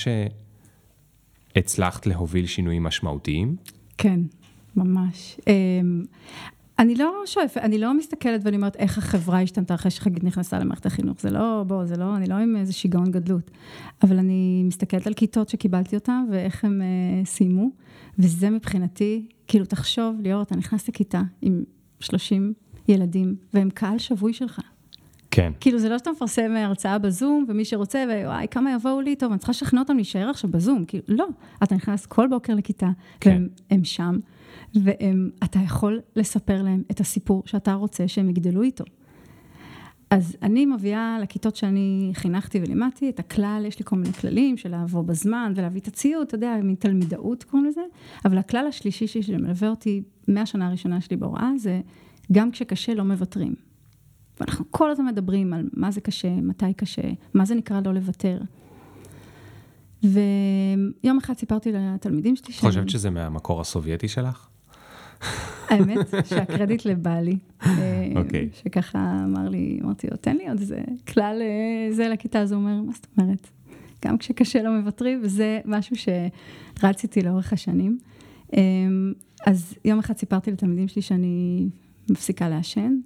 שהצלחת להוביל שינויים משמעותיים? כן, ממש. אני לא שואפת, אני לא מסתכלת ואני אומרת איך החברה השתנתה אחרי שחגית נכנסה למערכת החינוך, זה לא, בוא, זה לא, אני לא עם איזה שיגעון גדלות, אבל אני מסתכלת על כיתות שקיבלתי אותן ואיך הם uh, סיימו, וזה מבחינתי, כאילו תחשוב, ליאור, אתה נכנס לכיתה עם 30 ילדים, והם קהל שבוי שלך. כן. כאילו זה לא שאתה מפרסם הרצאה בזום, ומי שרוצה, ווואי, כמה יבואו לי, טוב, אני צריכה לשכנע אותם להישאר עכשיו בזום, כאילו, לא, אתה נכנס כל בוקר לכיתה, כן. והם שם. ואתה יכול לספר להם את הסיפור שאתה רוצה שהם יגדלו איתו. אז אני מביאה לכיתות שאני חינכתי ולימדתי את הכלל, יש לי כל מיני כללים של לבוא בזמן ולהביא את הציוד, אתה יודע, מין תלמידאות קוראים לזה, אבל הכלל השלישי שלי שמלווה אותי מהשנה הראשונה שלי בהוראה זה גם כשקשה לא מוותרים. ואנחנו כל הזמן מדברים על מה זה קשה, מתי קשה, מה זה נקרא לא לוותר. ויום אחד סיפרתי לתלמידים שלי שאני... חושבת שזה מהמקור הסובייטי שלך? האמת שהקרדיט לבעלי. אוקיי. שככה אמר לי, אמרתי לו, תן לי עוד איזה כלל זה לכיתה, אז הוא אומר, מה זאת אומרת? גם כשקשה לא מוותרים, וזה משהו שרציתי לאורך השנים. אז יום אחד סיפרתי לתלמידים שלי שאני מפסיקה לעשן,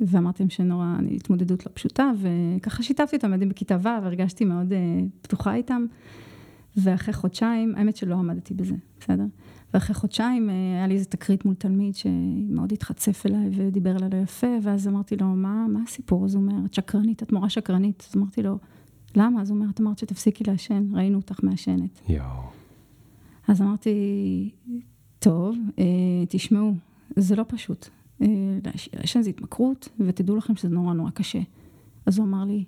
ואמרתי להם שנורא, אני התמודדות לא פשוטה, וככה שיתפתי אותם, ילדים בכיתה ו', והרגשתי מאוד פתוחה איתם. ואחרי חודשיים, האמת שלא עמדתי בזה, בסדר? ואחרי חודשיים היה לי איזה תקרית מול תלמיד שמאוד התחצף אליי ודיבר אליי לא יפה, ואז אמרתי לו, מה, מה הסיפור? אז הוא אומר, את שקרנית, את מורה שקרנית. אז אמרתי לו, למה? אז הוא אומר, את אמרת שתפסיקי לעשן, ראינו אותך מעשנת. יואו. אז אמרתי, טוב, אה, תשמעו, זה לא פשוט. אה, לעשן זה התמכרות, ותדעו לכם שזה נורא נורא קשה. אז הוא אמר לי,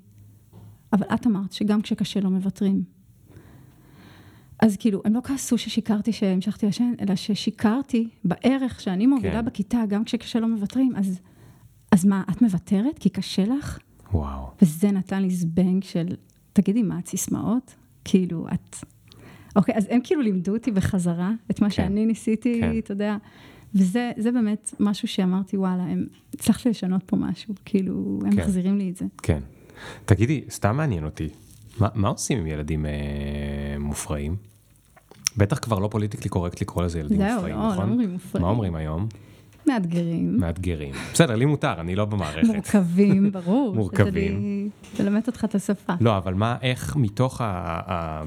אבל את אמרת שגם כשקשה לא מוותרים. אז כאילו, הם לא כעסו ששיקרתי שהמשכתי לעשן, אלא ששיקרתי בערך שאני מובילה כן. בכיתה, גם כשקשה לא מוותרים, אז, אז מה, את מוותרת? כי קשה לך? וואו. וזה נתן לי זבנג של, תגידי, מה את סיסמאות? כאילו, את... אוקיי, אז הם כאילו לימדו אותי בחזרה את מה כן. שאני ניסיתי, כן. אתה יודע, וזה באמת משהו שאמרתי, וואלה, הם, הצלחתי לשנות פה משהו, כאילו, הם כן. מחזירים לי את זה. כן. תגידי, סתם מעניין אותי, מה, מה עושים עם ילדים אה, מופרעים? בטח כבר לא פוליטיקלי קורקט לקרוא לזה ילדים זהו, מופרעים, לא, נכון? לא אומרים מופרעים. מה אומרים היום? מאתגרים. מאתגרים. בסדר, לי מותר, אני לא במערכת. מורכבים, ברור. מורכבים. אלמד אותך את השפה. לא, אבל מה, איך מתוך ה, ה,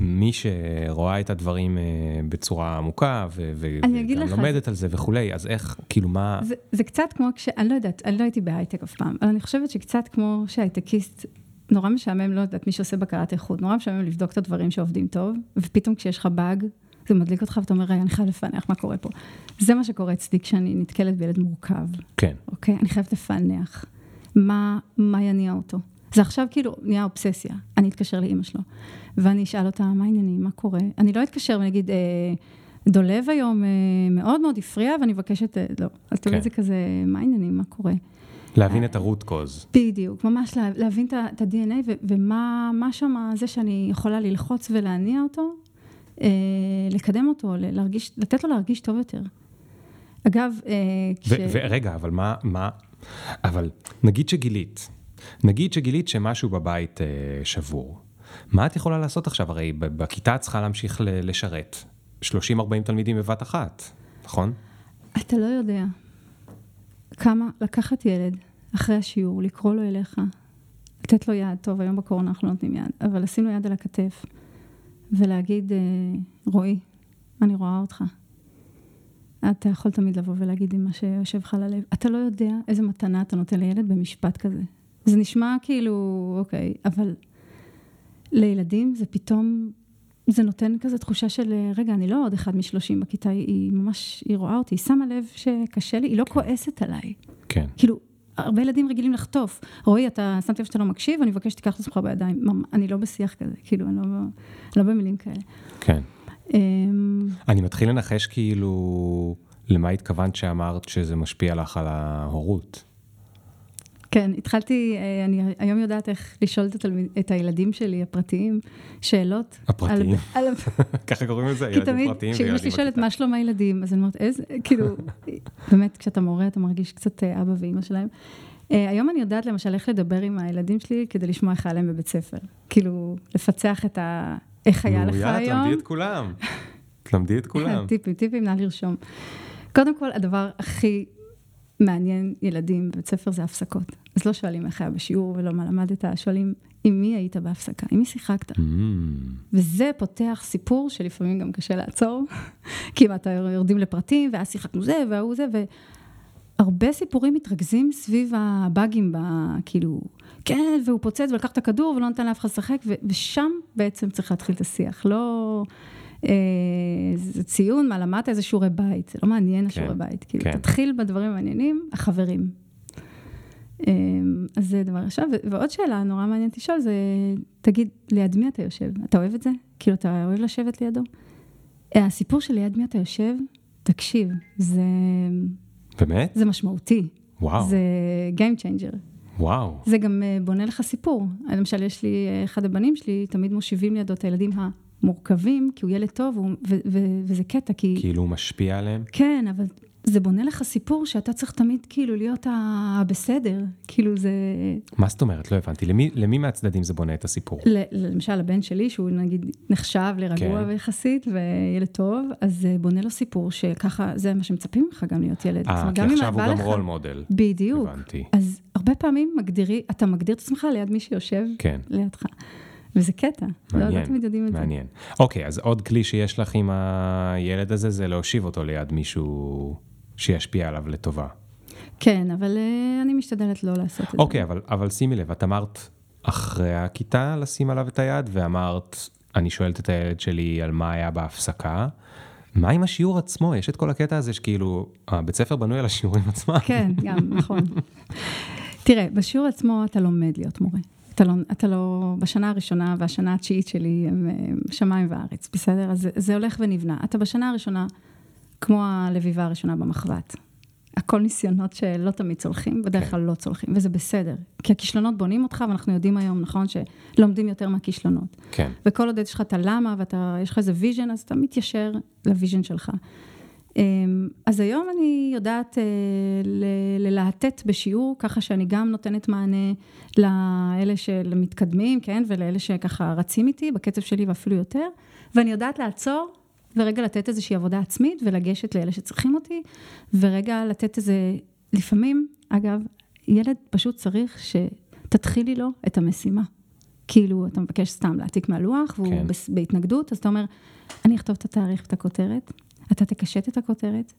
מי שרואה את הדברים אה, בצורה עמוקה, וגם לומדת זה... על זה וכולי, אז איך, כאילו מה... זה, זה קצת כמו כש... אני לא יודעת, אני לא הייתי בהייטק אף פעם, אבל אני חושבת שקצת כמו שהייטקיסט נורא משעמם, לא יודעת, מי שעושה בקרת איכות, נורא משעמם לבדוק את הדברים שעובדים טוב, ופתאום כשיש לך באג, זה מדליק אותך ואתה אומר, רגע, אני חייב לפענח מה קורה פה. זה מה שקורה אצלי כשאני נתקלת בילד מורכב. כן. אוקיי? אני חייבת לפענח. מה, מה יניע אותו? זה עכשיו כאילו נהיה אובססיה. אני אתקשר לאימא שלו, ואני אשאל אותה, מה העניינים, מה קורה? אני לא אתקשר ואני אה, דולב היום אה, מאוד מאוד הפריע, ואני מבקשת, אה, לא. אז תמיד כן. זה כזה, מה העניינים, מה קורה? להבין את הרוט קוז. בדיוק, ממש להבין את ה-DNA ומה שם זה שאני יכולה ללחוץ ולהניע אותו, אה, לקדם אותו, להרגיש, לתת לו להרגיש טוב יותר. אגב, אה, כש... ורגע, אבל מה, מה, אבל נגיד שגילית, נגיד שגילית שמשהו בבית אה, שבור. מה את יכולה לעשות עכשיו? הרי בכיתה את צריכה להמשיך לשרת 30-40 תלמידים בבת אחת, נכון? אתה לא יודע כמה לקחת ילד אחרי השיעור, לקרוא לו אליך, לתת לו יד, טוב, היום בקורונה אנחנו לא נותנים יד, אבל לשים לו יד על הכתף, ולהגיד, אה, רועי, אני רואה אותך. אתה יכול תמיד לבוא ולהגיד לי מה שיושב לך ללב. אתה לא יודע איזה מתנה אתה נותן לילד במשפט כזה. זה נשמע כאילו, אוקיי, אבל לילדים זה פתאום, זה נותן כזה תחושה של, רגע, אני לא עוד אחד משלושים בכיתה, היא ממש, היא רואה אותי, היא שמה לב שקשה לי, היא לא כן. כועסת עליי. כן. כאילו, הרבה ילדים רגילים לחטוף. רועי, אתה שמתי לב שאתה לא מקשיב, אני מבקש שתיקח את עצמך בידיים. אני לא בשיח כזה, כאילו, אני לא, לא במילים כאלה. כן. אמ, אני מתחיל לנחש כאילו, למה התכוונת שאמרת שזה משפיע לך על ההורות? כן, התחלתי, אה, אני היום יודעת איך לשאול את, התלמיד, את הילדים שלי, הפרטיים, שאלות. הפרטיים? על, על... <laughs> ככה קוראים לזה, ילדים תמיד, פרטיים וילדים בכיתה. כי תמיד, כשאמא שלי שואלת מה שלום הילדים, אז אני אומרת, איזה, כאילו, באמת, כשאתה מורה, אתה מרגיש קצת אה, אבא ואימא שלהם. Uh, היום אני יודעת למשל איך לדבר עם הילדים שלי כדי לשמוע איך היה להם בבית ספר. כאילו, לפצח את ה... איך היה לך היום. יאללה, תלמדי את כולם. תלמדי את <laughs> כולם. טיפים, טיפים, נא לרשום. קודם כל, הדבר הכי מעניין ילדים בבית ספר זה הפסקות. אז לא שואלים איך היה בשיעור ולא מה למדת, שואלים עם מי היית בהפסקה, עם מי שיחקת. Mm. וזה פותח סיפור שלפעמים גם קשה לעצור, <laughs> כי אם אתה יורדים לפרטים, ואז שיחקנו זה והוא זה, והרבה סיפורים מתרכזים סביב הבאגים, ב... כאילו, כן, והוא פוצץ ולקח את הכדור ולא נתן לאף אחד לשחק, ושם בעצם צריך להתחיל את השיח, לא... אה, זה ציון, מה למדת, איזה שיעורי בית, זה לא מעניין כן, השיעורי בית, כאילו, כן. תתחיל בדברים המעניינים, החברים. אה, אז זה דבר ראשון, ועוד שאלה נורא מעניינת לשאול זה, תגיד, ליד מי אתה יושב? אתה אוהב את זה? כאילו, אתה אוהב לשבת לידו? אה, הסיפור של ליד מי אתה יושב, תקשיב, זה... באמת? זה משמעותי. וואו. זה Game Changer. וואו. זה גם בונה לך סיפור. למשל, יש לי, אחד הבנים שלי, תמיד מושיבים לידו את הילדים המורכבים, כי הוא ילד טוב, הוא- ו- ו- וזה קטע, כי... כאילו הוא משפיע עליהם? כן, אבל זה בונה לך סיפור שאתה צריך תמיד כאילו להיות הבסדר. כאילו זה... מה זאת אומרת? לא הבנתי. למי, למי מהצדדים זה בונה את הסיפור? ל- למשל, הבן שלי, שהוא נגיד נחשב לרגוע כן. יחסית, וילד טוב, אז זה בונה לו סיפור שככה, זה מה שמצפים ממך גם להיות ילד. אה, כי עכשיו הוא גם לך- רול מודל. בדיוק. הבנתי. אז הרבה פעמים מגדירי, אתה מגדיר את עצמך ליד מי שיושב כן. לידך. וזה קטע. לא, לא מעניין, תמיד יודעים את זה. מעניין. אוקיי, אז עוד כלי שיש לך עם הילד הזה, זה להושיב אותו ליד מישהו שישפיע עליו לטובה. כן, אבל אה, אני משתדלת לא לעשות את זה. אוקיי, אבל, אבל שימי לב, את אמרת אחרי הכיתה לשים עליו את היד, ואמרת, אני שואלת את הילד שלי על מה היה בהפסקה. מה עם השיעור עצמו? יש את כל הקטע הזה שכאילו, הבית ספר בנוי על השיעורים עצמם. כן, גם, נכון. <laughs> תראה, בשיעור עצמו אתה לומד להיות מורה. אתה לא, אתה לא, בשנה הראשונה והשנה התשיעית שלי הם הם שמיים וארץ, בסדר? אז זה, זה הולך ונבנה. אתה בשנה הראשונה, כמו הלביבה הראשונה במחבת. הכל ניסיונות שלא תמיד צולחים, בדרך כן. כלל לא צולחים, וזה בסדר. כי הכישלונות בונים אותך, ואנחנו יודעים היום, נכון, שלומדים יותר מהכישלונות. כן. וכל עוד יש לך את הלמה ויש לך איזה vision, אז אתה מתיישר ל vision שלך. אמ, אז היום אני יודעת אה, ללהטט בשיעור, ככה שאני גם נותנת מענה לאלה שמתקדמים, כן, ולאלה שככה רצים איתי בקצב שלי ואפילו יותר, ואני יודעת לעצור ורגע לתת איזושהי עבודה עצמית ולגשת לאלה שצריכים אותי, ורגע לתת איזה, לפעמים, אגב, ילד פשוט צריך שתתחילי לו את המשימה. כאילו, אתה מבקש סתם להעתיק מהלוח, והוא. כן. בהתנגדות, אז אתה אומר, אני אכתוב את התאריך ואת הכותרת, אתה תקשט את הכותרת,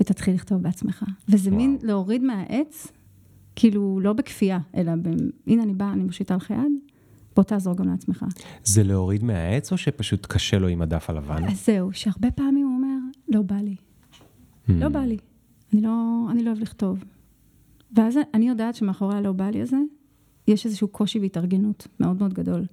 ותתחיל לכתוב בעצמך. וזה וואו. מין להוריד מהעץ, כאילו, לא בכפייה, אלא ב... הנה אני באה, אני מושיטה לך יד, בוא תעזור גם לעצמך. זה להוריד מהעץ, או שפשוט קשה לו עם הדף הלבן? אז זהו, שהרבה פעמים הוא אומר, לא בא לי, לא בא לי, אני לא, אני לא אוהב לכתוב. ואז אני יודעת שמאחורי הלא בא לי הזה, יש איזשהו קושי והתארגנות מאוד מאוד גדול.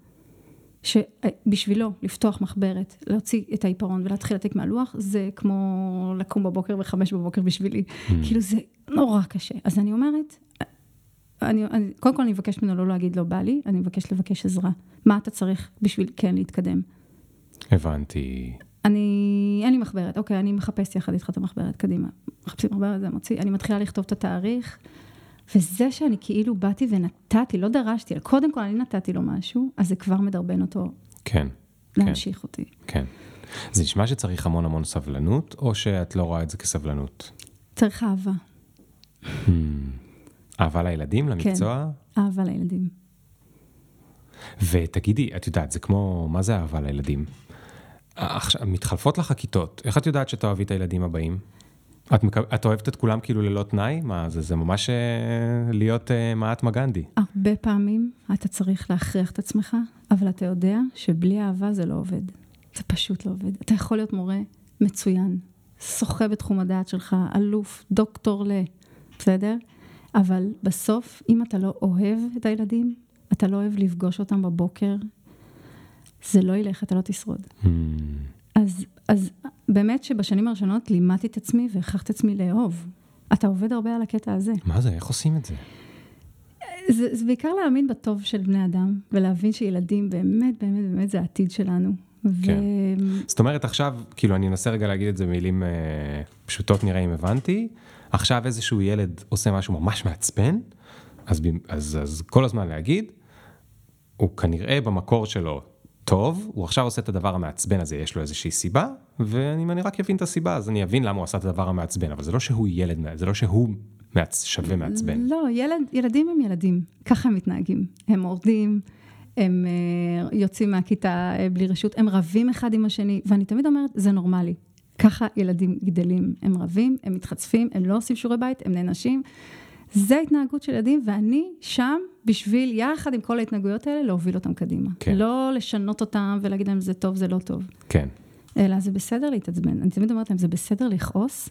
שבשבילו לפתוח מחברת, להוציא את העיפרון ולהתחיל להעתיק מהלוח, זה כמו לקום בבוקר וחמש בבוקר בשבילי. כאילו זה נורא קשה. אז אני אומרת, אני, אני, קודם כל אני מבקשת ממנו לא להגיד לא בא לי, אני מבקשת לבקש עזרה. מה אתה צריך בשביל כן להתקדם? הבנתי. אני, אין לי מחברת, אוקיי, אני מחפשת יחד איתך את המחברת, קדימה. מחפשים מחברת, זה מוציא, אני מתחילה לכתוב את התאריך, וזה שאני כאילו באתי ונתתי, לא דרשתי, קודם כל אני נתתי לו משהו, אז זה כבר מדרבן אותו כן, כן, להמשיך אותי. כן. זה נשמע שצריך המון המון סבלנות, או שאת לא רואה את זה כסבלנות? צריך אהבה, אהבה לילדים, למקצוע? אהבה לילדים. ותגידי, את יודעת, זה כמו, מה זה אהבה לילדים? עכשיו, מתחלפות לך הכיתות, איך את יודעת שתאהבי את הילדים הבאים? את, מקו... את אוהבת את כולם כאילו ללא תנאי? מה, זה, זה ממש אה, להיות אה, מעטמה גנדי. הרבה פעמים אתה צריך להכריח את עצמך, אבל אתה יודע שבלי אהבה זה לא עובד. זה פשוט לא עובד. אתה יכול להיות מורה מצוין, שוחה בתחום הדעת שלך, אלוף, דוקטור ל... בסדר? אבל בסוף, אם אתה לא אוהב את הילדים, אתה לא אוהב לפגוש אותם בבוקר, זה לא ילך, אתה לא תשרוד. Hmm, אז, אז באמת שבשנים הראשונות לימדתי את עצמי והכרחתי את עצמי לאהוב. אתה עובד הרבה על הקטע הזה. מה זה, איך עושים את זה? זה, זה בעיקר להאמין בטוב של בני אדם, ולהבין שילדים באמת, באמת, באמת זה העתיד שלנו. כן. ו... זאת אומרת, עכשיו, כאילו, אני אנסה רגע להגיד את זה במילים אה, פשוטות, נראה אם הבנתי. עכשיו איזשהו ילד עושה משהו ממש מעצבן, אז, אז, אז כל הזמן להגיד, הוא כנראה במקור שלו טוב, הוא עכשיו עושה את הדבר המעצבן הזה, יש לו איזושהי סיבה, ואם אני רק אבין את הסיבה, אז אני אבין למה הוא עשה את הדבר המעצבן, אבל זה לא שהוא ילד, זה לא שהוא מעצ... שווה מעצבן. לא, ילד, ילדים הם ילדים, ככה הם מתנהגים. הם מורדים, הם אה, יוצאים מהכיתה אה, בלי רשות, הם רבים אחד עם השני, ואני תמיד אומרת, זה נורמלי. ככה ילדים גדלים, הם רבים, הם מתחצפים, הם לא עושים שיעורי בית, הם נענשים. זה ההתנהגות של ילדים, ואני שם בשביל, יחד עם כל ההתנהגויות האלה, להוביל אותם קדימה. כן. לא לשנות אותם ולהגיד להם זה טוב, זה לא טוב. כן, אלא זה בסדר להתעצבן. אני תמיד אומרת להם, זה בסדר לכעוס,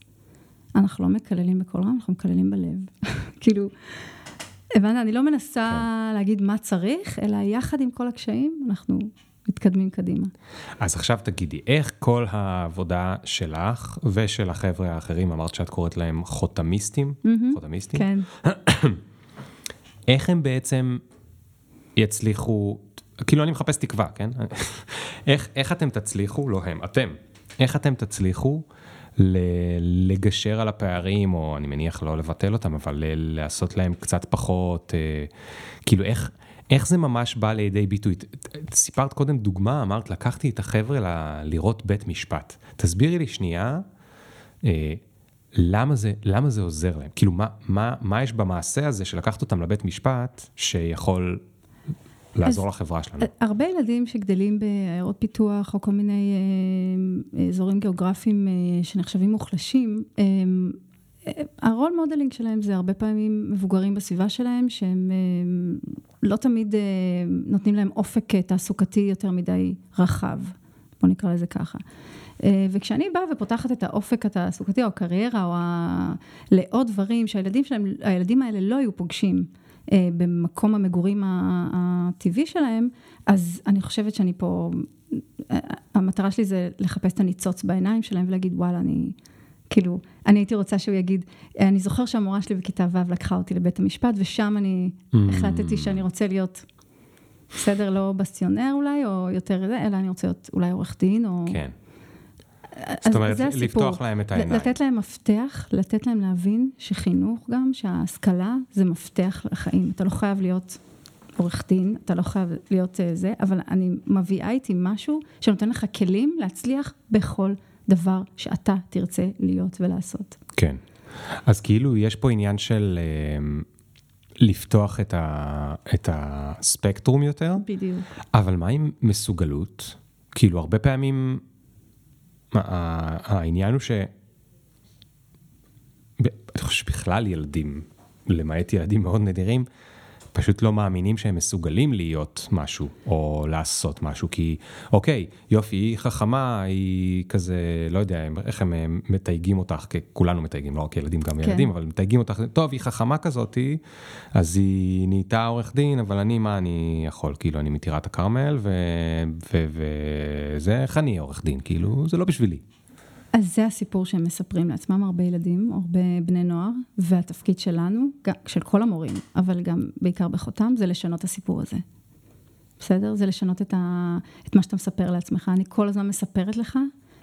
אנחנו לא מקללים בקול רם, אנחנו מקללים בלב. <laughs> כאילו, הבנת? אני לא מנסה כן. להגיד מה צריך, אלא יחד עם כל הקשיים, אנחנו מתקדמים קדימה. אז עכשיו תגידי, איך כל העבודה שלך ושל החבר'ה האחרים, אמרת שאת קוראת להם חותמיסטים? חותמיסטים? כן. <clears throat> איך הם בעצם יצליחו, כאילו אני מחפש תקווה, כן? איך, איך אתם תצליחו, לא הם, אתם, איך אתם תצליחו לגשר על הפערים, או אני מניח לא לבטל אותם, אבל לעשות להם קצת פחות, אה, כאילו איך, איך זה ממש בא לידי ביטוי? סיפרת קודם דוגמה, אמרת, לקחתי את החבר'ה ל- לראות בית משפט. תסבירי לי שנייה, אה, למה זה, למה זה עוזר להם? כאילו, מה, מה, מה יש במעשה הזה של לקחת אותם לבית משפט, שיכול לעזור אז, לחברה שלנו? הרבה ילדים שגדלים בעיירות פיתוח, או כל מיני אה, אזורים גיאוגרפיים אה, שנחשבים מוחלשים, אה, ה role modeling שלהם זה הרבה פעמים מבוגרים בסביבה שלהם, שהם אה, לא תמיד אה, נותנים להם אופק תעסוקתי יותר מדי רחב, בוא נקרא לזה ככה. אה, וכשאני באה ופותחת את האופק התעסוקתי או הקריירה או ה... לעוד דברים שהילדים שלהם, הילדים האלה לא היו פוגשים במקום המגורים הטבעי שלהם, אז אני חושבת שאני פה, המטרה שלי זה לחפש את הניצוץ בעיניים שלהם ולהגיד וואלה אני... כאילו, אני הייתי רוצה שהוא יגיד, אני זוכר שהמורה שלי בכיתה ו' לקחה אותי לבית המשפט, ושם אני mm. החלטתי שאני רוצה להיות, בסדר, לא בסטיונר אולי, או יותר זה, אלא אני רוצה להיות אולי עורך דין, או... כן. זאת אומרת, לפתוח להם את העיניים. לתת להם מפתח, לתת להם להבין שחינוך גם, שההשכלה זה מפתח לחיים. אתה לא חייב להיות עורך דין, אתה לא חייב להיות אה, זה, אבל אני מביאה איתי משהו שנותן לך כלים להצליח בכל דבר שאתה תרצה להיות ולעשות. כן. אז כאילו יש פה עניין של אה, לפתוח את, ה, את הספקטרום יותר. בדיוק. אבל מה עם מסוגלות? כאילו הרבה פעמים העניין הוא ש... אני חושב שבכלל ילדים, למעט ילדים מאוד נדירים, פשוט לא מאמינים שהם מסוגלים להיות משהו, או לעשות משהו, כי אוקיי, יופי, היא חכמה, היא כזה, לא יודע איך הם מתייגים אותך, כולנו מתייגים, לא רק ילדים, גם כן. ילדים, אבל מתייגים אותך, טוב, היא חכמה כזאתי, אז היא נהייתה עורך דין, אבל אני, מה אני יכול, כאילו, אני מטירת הכרמל, וזה, איך אני עורך דין, כאילו, זה לא בשבילי. אז זה הסיפור שהם מספרים לעצמם, הרבה ילדים, הרבה בני נוער, והתפקיד שלנו, גם, של כל המורים, אבל גם בעיקר בחותם, זה לשנות את הסיפור הזה. בסדר? זה לשנות את, ה, את מה שאתה מספר לעצמך. אני כל הזמן מספרת לך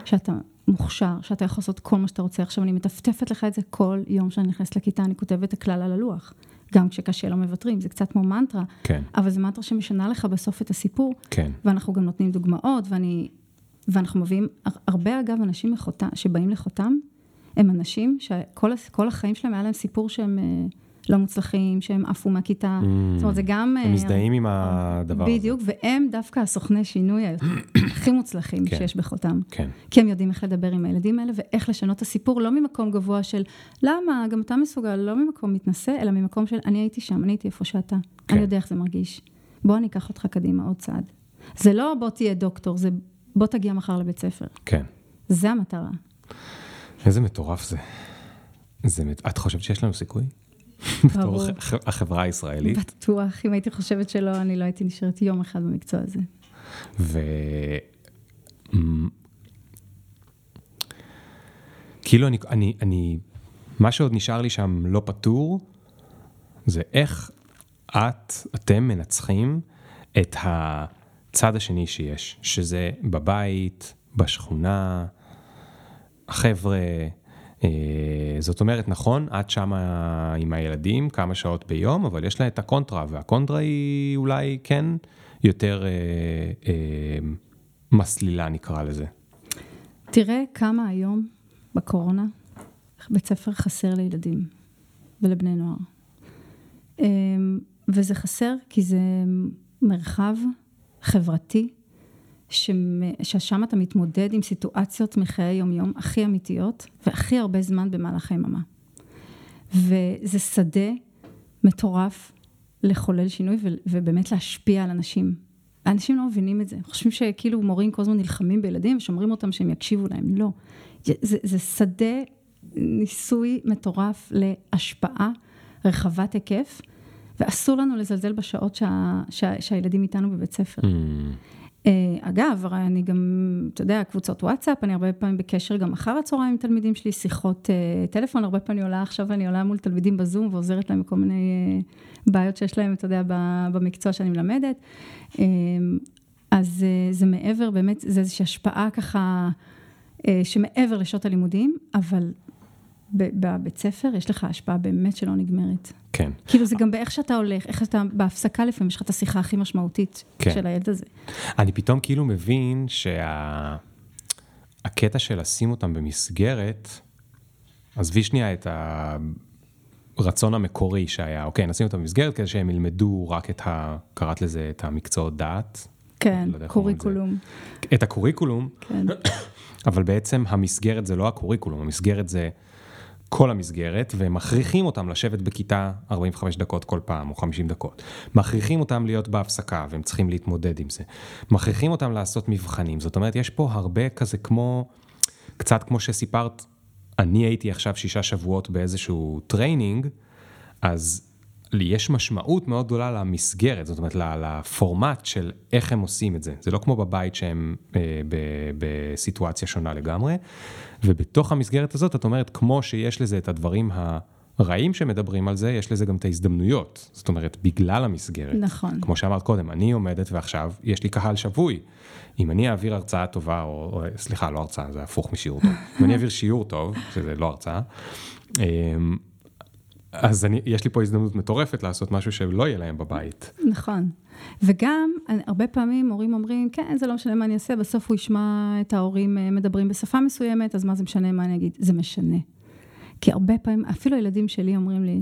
שאתה מוכשר, שאתה יכול לעשות כל מה שאתה רוצה. עכשיו אני מטפטפת לך את זה כל יום שאני נכנסת לכיתה, אני כותבת את הכלל על הלוח. גם כשקשה לא מוותרים, זה קצת כמו מנטרה, כן. אבל זה מנטרה שמשנה לך בסוף את הסיפור. כן. ואנחנו גם נותנים דוגמאות, ואני ואנחנו מביאים, הרבה אגב אנשים לחותם, שבאים לחותם, הם אנשים שכל החיים שלהם היה להם סיפור שהם אה, לא מוצלחים, שהם עפו מהכיתה. Mm, זאת אומרת, זה גם... הם אה, מזדהים עם הדבר הזה. בדיוק, והם דווקא הסוכני שינוי <coughs> הכי מוצלחים כן, שיש בחותם. כן. כי הם יודעים איך לדבר עם הילדים האלה ואיך לשנות את הסיפור, לא ממקום גבוה של למה, גם אתה מסוגל, לא ממקום מתנשא, אלא ממקום של אני הייתי שם, אני הייתי איפה שאתה. כן. אני יודע איך זה מרגיש. בוא אני אקח אותך קדימה עוד צעד. זה לא בוא תהיה דוקטור, זה בוא תגיע מחר לבית ספר. כן. זה המטרה. איזה מטורף זה. זה את חושבת שיש לנו סיכוי? בתור החברה הישראלית? בטוח, אם הייתי חושבת שלא, אני לא הייתי נשארת יום אחד במקצוע הזה. ו... כאילו אני, אני, אני, מה שעוד נשאר לי שם לא פתור, זה איך את, אתם מנצחים את ה... הצד השני שיש, שזה בבית, בשכונה, החבר'ה, אה, זאת אומרת, נכון, את שמה עם הילדים כמה שעות ביום, אבל יש לה את הקונטרה, והקונטרה היא אולי כן יותר אה, אה, מסלילה, נקרא לזה. תראה כמה היום בקורונה בית ספר חסר לילדים ולבני נוער. אה, וזה חסר כי זה מרחב חברתי, ששם אתה מתמודד עם סיטואציות מחיי יומיום הכי אמיתיות והכי הרבה זמן במהלך היממה. וזה שדה מטורף לחולל שינוי ובאמת להשפיע על אנשים. האנשים לא מבינים את זה, חושבים שכאילו מורים כל הזמן נלחמים בילדים ושומרים אותם שהם יקשיבו להם, לא. זה, זה שדה ניסוי מטורף להשפעה רחבת היקף, ואסור לנו לזלזל בשעות שה, שה, שהילדים איתנו בבית ספר. Mm. אגב, הרי אני גם, אתה יודע, קבוצות וואטסאפ, אני הרבה פעמים בקשר גם אחר הצהריים עם תלמידים שלי, שיחות טלפון, הרבה פעמים אני עולה עכשיו, אני עולה מול תלמידים בזום ועוזרת להם כל מיני בעיות שיש להם, אתה יודע, במקצוע שאני מלמדת. אז זה מעבר, באמת, זה איזושהי השפעה ככה, שמעבר לשעות הלימודים, אבל בבית ספר יש לך השפעה באמת שלא נגמרת. כן. כאילו זה גם באיך שאתה הולך, איך אתה בהפסקה לפעמים, יש לך את השיחה הכי משמעותית כן. של הילד הזה. אני פתאום כאילו מבין שהקטע שה... של לשים אותם במסגרת, עזבי שנייה את הרצון המקורי שהיה, אוקיי, נשים אותם במסגרת כדי שהם ילמדו רק את ה... קראת לזה את המקצועות דעת. כן, לא curriculum. את ה curriculum, כן. <coughs> אבל בעצם המסגרת זה לא ה curriculum, המסגרת זה... כל המסגרת, והם מכריחים אותם לשבת בכיתה 45 דקות כל פעם, או 50 דקות. מכריחים אותם להיות בהפסקה, והם צריכים להתמודד עם זה. מכריחים אותם לעשות מבחנים. זאת אומרת, יש פה הרבה כזה כמו, קצת כמו שסיפרת, אני הייתי עכשיו שישה שבועות באיזשהו training, אז יש משמעות מאוד גדולה למסגרת, זאת אומרת, לפורמט של איך הם עושים את זה. זה לא כמו בבית שהם אה, בסיטואציה שונה לגמרי, ובתוך המסגרת הזאת, את אומרת, כמו שיש לזה את הדברים הרעים שמדברים על זה, יש לזה גם את ההזדמנויות. זאת אומרת, בגלל המסגרת. נכון. כמו שאמרת קודם, אני עומדת ועכשיו יש לי קהל שבוי. אם אני אעביר הרצאה טובה, או, או סליחה, לא הרצאה, זה הפוך משיעור טוב. אם אני אעביר שיעור טוב, שזה לא הרצאה, אמ, אז אני, יש לי פה הזדמנות מטורפת לעשות משהו שלא יהיה להם בבית. נכון. וגם, הרבה פעמים הורים אומרים, כן, זה לא משנה מה אני אעשה, בסוף הוא ישמע את ההורים אה, מדברים בשפה מסוימת, אז מה זה משנה מה אני אגיד? זה משנה. כי הרבה פעמים, אפילו הילדים שלי אומרים לי,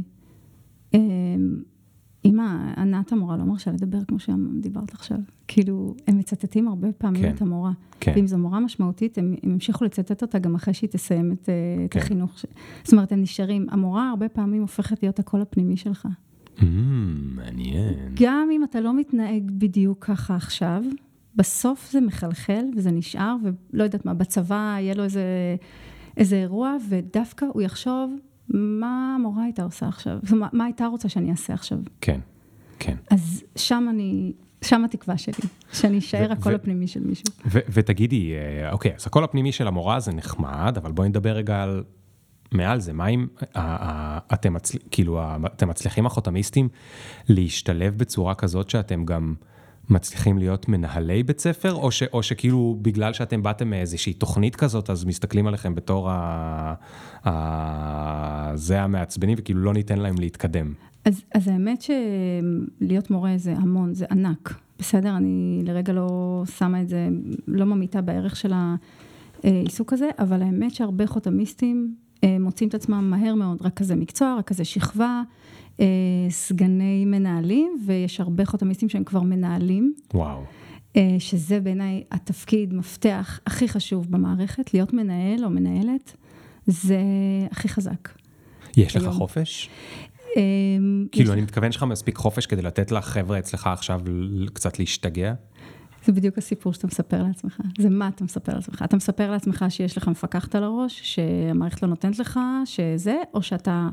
אמ, אמא, ענת המורה לא מרשה לדבר כמו שדיברת עכשיו. כאילו, הם מצטטים הרבה פעמים כן, את המורה. כן. ואם זו מורה משמעותית, הם, הם ימשיכו לצטט אותה גם אחרי שהיא תסיים את, אה, כן. את החינוך. ש... זאת אומרת, הם נשארים. המורה הרבה פעמים הופכת להיות הקול הפנימי שלך. Mm, מעניין. גם אם אתה לא מתנהג בדיוק ככה עכשיו, בסוף זה מחלחל וזה נשאר, ולא יודעת מה, בצבא יהיה לו איזה, איזה אירוע, ודווקא הוא יחשוב, מה המורה הייתה עושה עכשיו? מה, מה הייתה רוצה שאני אעשה עכשיו? כן, כן. אז שם אני, שם התקווה שלי, שאני אשאר הקול הפנימי של מישהו. ותגידי, אה, אוקיי, אז הקול הפנימי של המורה זה נחמד, אבל בואי נדבר רגע על מעל זה, מה אם אתם, מצל... כאילו, אתם מצליחים החותמיסטים להשתלב בצורה כזאת שאתם גם מצליחים להיות מנהלי בית ספר, או, ש, או שכאילו בגלל שאתם באתם מאיזושהי תוכנית כזאת, אז מסתכלים עליכם בתור ה... ה... זה המעצבנים, וכאילו לא ניתן להם להתקדם. אז, אז האמת שלהיות מורה זה המון, זה ענק, בסדר? אני לרגע לא שמה את זה, לא ממיתה בערך של העיסוק הזה, אבל האמת שהרבה חותמיסטים אה, מוצאים את עצמם מהר מאוד, רק כזה מקצוע, רק כזה שכבה, סגני מנהלים, ויש הרבה חותמיסטים שהם כבר מנהלים. וואו. אה, שזה בעיניי התפקיד, מפתח הכי חשוב במערכת, להיות מנהל או מנהלת, זה הכי חזק. יש לך חופש? כאילו, אני מתכוון שלך מספיק חופש כדי לתת לחבר'ה אצלך עכשיו קצת להשתגע? זה בדיוק הסיפור שאתה מספר לעצמך. זה מה אתה מספר לעצמך. אתה מספר לעצמך שיש לך מפקחת על הראש, שהמערכת לא נותנת לך, שזה, או שאתה,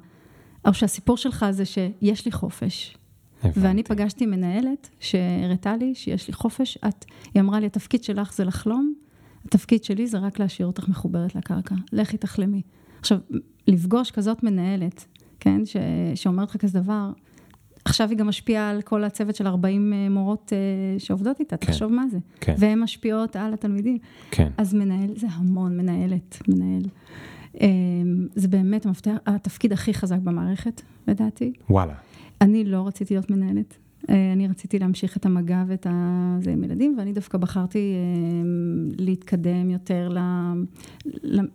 או שהסיפור שלך זה שיש לי חופש. הבנתי. ואני פגשתי מנהלת שהראתה לי שיש לי חופש, את, היא אמרה לי, התפקיד שלך זה לחלום, התפקיד שלי זה רק להשאיר אותך מחוברת לקרקע, לכי תחלמי. עכשיו, לפגוש כזאת מנהלת, כן, ש, שאומרת לך כזה דבר, עכשיו היא גם משפיעה על כל הצוות של 40 אה, מורות אה, שעובדות איתה, כן, תחשוב מה זה. כן. והן משפיעות על התלמידים. כן. אז מנהל זה המון, מנהלת, מנהל. אה, זה באמת המפתח, התפקיד הכי חזק במערכת, לדעתי. וואלה. אני לא רציתי להיות מנהלת. אני רציתי להמשיך את המגע ואת זה עם ילדים, ואני דווקא בחרתי להתקדם יותר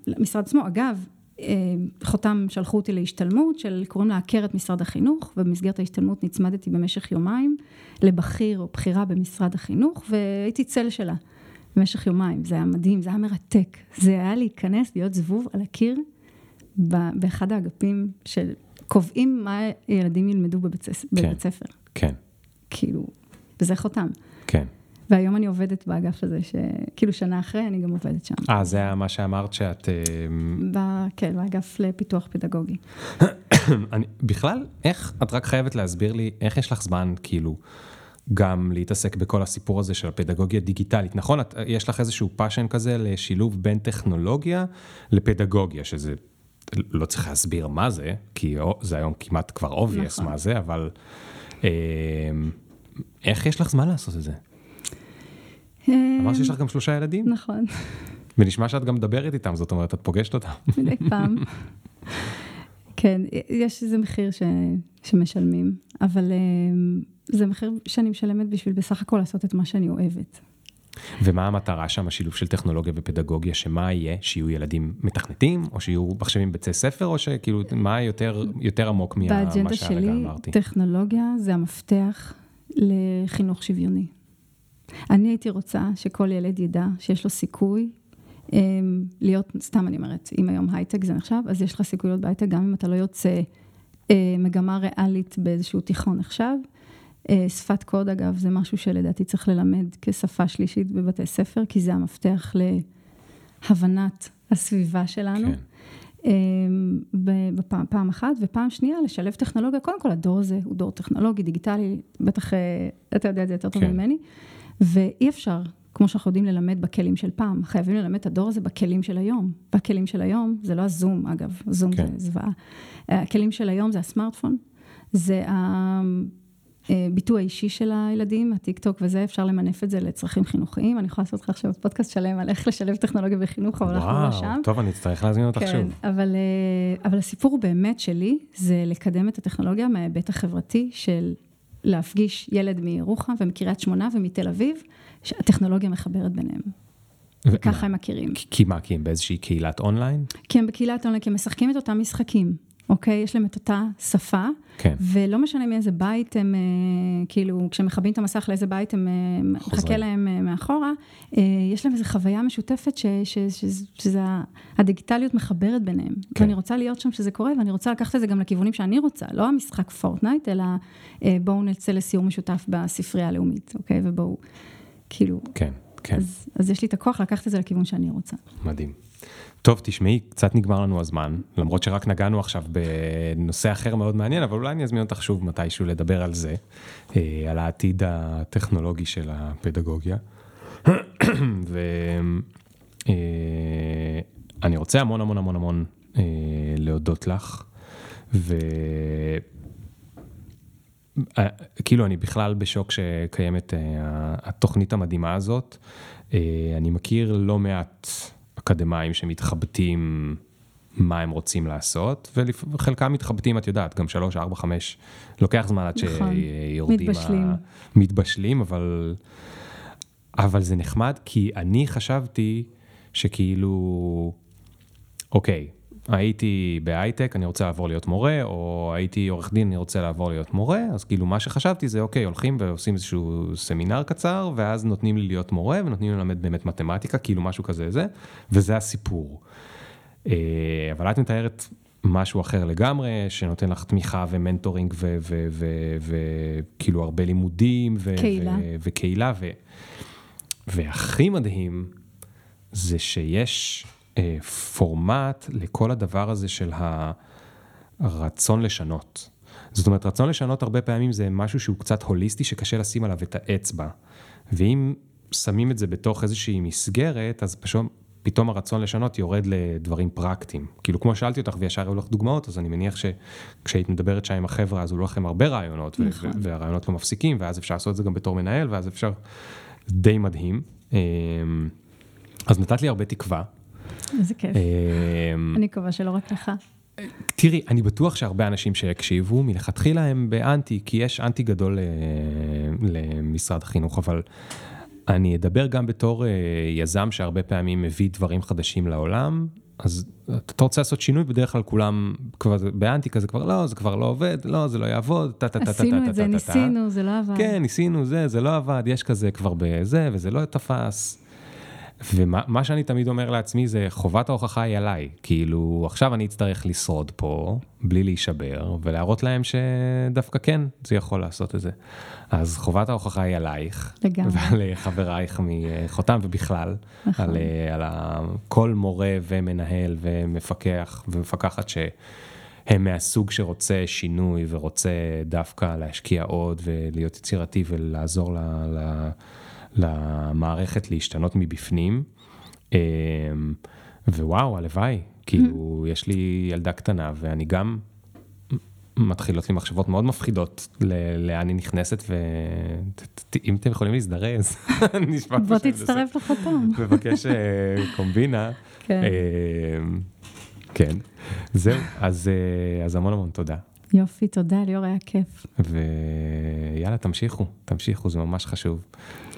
למשרד עצמו. אגב, אה, חותם שלחו אותי להשתלמות של, קוראים לה עקרת משרד החינוך, ובמסגרת ההשתלמות נצמדתי במשך יומיים לבכיר או בכירה במשרד החינוך, והייתי צל שלה במשך יומיים. זה היה מדהים, זה היה מרתק. זה היה להיכנס, להיות זבוב על הקיר באחד האגפים של קובעים מה ילדים ילמדו בבית, כן, בבית ספר. כן. כאילו, וזה חותם. כן. והיום אני עובדת באגף הזה, שכאילו שנה אחרי אני גם עובדת שם. אה, זה היה מה שאמרת שאת... אה, ב... כן, באגף לפיתוח פדגוגי. <coughs> אני, בכלל, איך, את רק חייבת להסביר לי, איך יש לך זמן, כאילו, גם להתעסק בכל הסיפור הזה של הפדגוגיה דיגיטלית. נכון, את, יש לך איזשהו passion כזה לשילוב בין טכנולוגיה לפדגוגיה, שזה, לא צריך להסביר מה זה, כי זה היום כמעט כבר obvious נכון. מה זה, אבל אה, איך יש לך זמן לעשות את זה? אמרת שיש לך גם שלושה ילדים? נכון. ונשמע שאת גם מדברת איתם, זאת אומרת, את פוגשת אותם. מדי פעם. <laughs> כן, יש איזה מחיר ש, שמשלמים, אבל אה, זה מחיר שאני משלמת בשביל בסך הכל לעשות את מה שאני אוהבת. ומה המטרה שם, השילוב של טכנולוגיה ופדגוגיה, שמה יהיה, שיהיו ילדים מתכנתים, או שיהיו מחשבים בבתי ספר, או שכאילו, מה יותר, יותר עמוק ממה שהרגע אמרתי? באג'נדה שלי, טכנולוגיה זה המפתח לחינוך שוויוני. אני הייתי רוצה שכל ילד ידע שיש לו סיכוי אמ, להיות, סתם אני אומרת, אם היום הייטק זה נחשב, אז יש לך סיכוי להיות בהייטק גם אם אתה לא יוצא אה, מגמה ריאלית באיזשהו תיכון עכשיו. אה, שפת קוד, אגב, זה משהו שלדעתי צריך ללמד כשפה שלישית בבתי ספר, כי זה המפתח להבנת הסביבה שלנו. כן. אמ, בפעם, פעם אחת, ופעם שנייה, לשלב טכנולוגיה. קודם כל, הדור הזה הוא דור טכנולוגי, דיגיטלי, בטח אה, אתה יודע את זה יותר טוב כן. ממני, ואי אפשר כמו שאנחנו יודעים ללמד בכלים של פעם, חייבים ללמד את הדור הזה בכלים של היום. בכלים של היום, זה לא הזום אגב, זום כן. זה זוועה. הכלים של היום זה הסמארטפון, זה הביטוי האישי של הילדים, הטיק טוק וזה, אפשר למנף את זה לצרכים חינוכיים. אני יכולה לעשות לך עכשיו פודקאסט שלם על איך לשלב טכנולוגיה בחינוך, אבל אנחנו לא שם. טוב, אני אצטרך להזמין אותך כן, שוב. אבל, אה, אבל הסיפור באמת שלי, זה לקדם את הטכנולוגיה מההיבט החברתי של להפגיש ילד מירוחם ומקריית שמונה ומתל אביב. שהטכנולוגיה מחברת ביניהם. וככה הם מכירים. כי מה, כי הם באיזושהי קהילת אונליין? כי הם בקהילת אונליין, כי הם משחקים את אותם משחקים, אוקיי? יש להם את אותה שפה, כן. ולא משנה מאיזה בית הם, אה, כאילו, כשהם מכבים את המסך לאיזה בית הם, אה, מחכה להם אה, מאחורה, יש להם איזו חוויה משותפת ש, ש, ש, שזה, הדיגיטליות מחברת ביניהם. כן. ואני רוצה להיות שם שזה קורה, ואני רוצה לקחת את זה גם לכיוונים שאני רוצה, לא המשחק פורטנייט, אלא בואו נצא לסיור משותף בספרייה הלאומית, אוקיי? ובואו... כאילו... כן, כן. אז, אז יש לי את הכוח לקחת את זה לכיוון שאני רוצה. מדהים. טוב, תשמעי, קצת נגמר לנו הזמן, למרות שרק נגענו עכשיו בנושא אחר מאוד מעניין, אבל אולי אני אזמין אותך שוב מתישהו לדבר על זה, אה, על העתיד הטכנולוגי של הפדגוגיה. <coughs> ואני אה, רוצה המון המון המון המון אה, להודות לך, ו... אה, כאילו, אני בכלל בשוק שקיימת אה, התוכנית המדהימה הזאת. אה, אני מכיר לא מעט אקדמאים שמתחבטים מה הם רוצים לעשות, וחלקם מתחבטים, את יודעת, גם שלוש, ארבע, חמש, לוקח זמן עד נכון. שיורדים... מתבשלים. ה... מתבשלים, אבל... אבל זה נחמד, כי אני חשבתי שכאילו, אוקיי, הייתי בהייטק, אני רוצה לעבור להיות מורה, או הייתי עורך דין, אני רוצה לעבור להיות מורה, אז כאילו מה שחשבתי זה, אוקיי, הולכים ועושים איזשהו סמינר קצר, ואז נותנים לי להיות מורה, ונותנים לי ללמד באמת מתמטיקה, כאילו משהו כזה זה, וזה הסיפור. אה, אבל את מתארת משהו אחר לגמרי, שנותן לך תמיכה ו mentoring וכאילו הרבה לימודים. קהילה. וקהילה, והכי מדהים זה שיש... אה, פורמט לכל הדבר הזה של הרצון לשנות. זאת אומרת, רצון לשנות הרבה פעמים זה משהו שהוא קצת הוליסטי, שקשה לשים עליו את האצבע. ואם שמים את זה בתוך איזושהי מסגרת, אז פשוט פתאום הרצון לשנות יורד לדברים פרקטיים. כאילו, כמו שאלתי אותך וישר היו לך דוגמאות, אז אני מניח שכשהיית מדברת שם עם החבר'ה, אז היו לכם הרבה רעיונות, נכון. והרעיונות לא מפסיקים, ואז אפשר לעשות את זה גם בתור מנהל, ואז אפשר, די מדהים. אמ, אז נתת לי הרבה תקווה, איזה כיף. אמ, אני מקווה שלא רק לך. תראי, אני בטוח שהרבה אנשים שיקשיבו, מלכתחילה הם באנטי, כי יש אנטי גדול אה, למשרד החינוך, אבל אני אדבר גם בתור אה, יזם שהרבה פעמים מביא דברים חדשים לעולם, אז אתה רוצה לעשות שינוי, בדרך כלל כולם כבר באנטי כזה כבר לא, זה כבר לא עובד, לא, זה לא יעבוד, טה טה טה טה טה טה. עשינו את זה, ניסינו, זה לא עבד. כן, ניסינו זה, זה לא עבד, יש כזה כבר בזה, וזה לא תפס. ומה שאני תמיד אומר לעצמי זה חובת ההוכחה היא עליי, כאילו עכשיו אני אצטרך לשרוד פה בלי להישבר ולהראות להם שדוווקא כן, זה יכול לעשות את זה. אז חובת ההוכחה היא עלייך, לגמרי, ועל חברייך מחותם ובכלל, נכון. על, על כל מורה ומנהל ומפקח ומפקחת ש... הם מהסוג שרוצה שינוי ורוצה דווקא להשקיע עוד ולהיות יצירתי ולעזור ל, ל, למערכת להשתנות מבפנים. אמ, ווואו, הלוואי, כאילו, יש לי ילדה קטנה ואני גם מתחילות לי מחשבות מאוד מפחידות לאן היא נכנסת, ואם אתם יכולים להזדרז, <laughs> נשמע בוא תצטרף לחתם. מבקש אה, קומבינה. כן. אה, כן, זהו, אה, אז המון המון תודה. יופי, תודה, ליאור, היה כיף. ויאללה, תמשיכו, תמשיכו, זה ממש חשוב.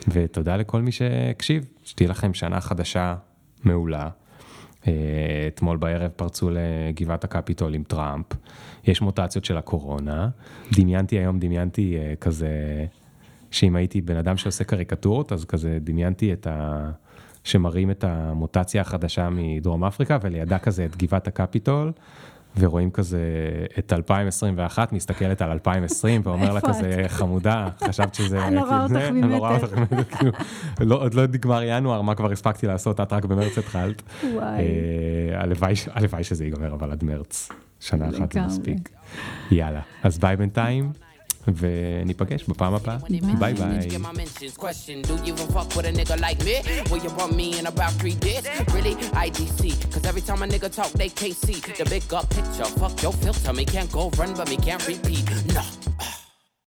ותודה לכל מי שהקשיב, שתהיה לכם שנה חדשה מעולה. אתמול בערב פרצו לגבעת הקפיטול עם טראמפ. יש מוטציות של הקורונה. דמיינתי היום, דמיינתי uh, כזה, שאם הייתי בן אדם שעושה קריקטורות, אז כזה דמיינתי את ה... שמראים את המוטציה החדשה מדרום אפריקה, ולידה כזה את גבעת הקפיטול. ורואים כזה את 2021, מסתכלת על 2020 ואומר לה כזה, חמודה, חשבת שזה... <laughs> אני <laughs> <laughs> לא רואה אותך ממטר. אני לא רואה אותך ממטר, כאילו, עוד לא נגמר ינואר, מה כבר הספקתי לעשות, את רק במרץ התחלת. וואי. אה, הלוואי שזה ייגמר, אבל עד מרץ. שנה אחת זה מספיק. יאללה, אז ביי בינתיים. וניפגש בפעם הבאה. ביי ביי.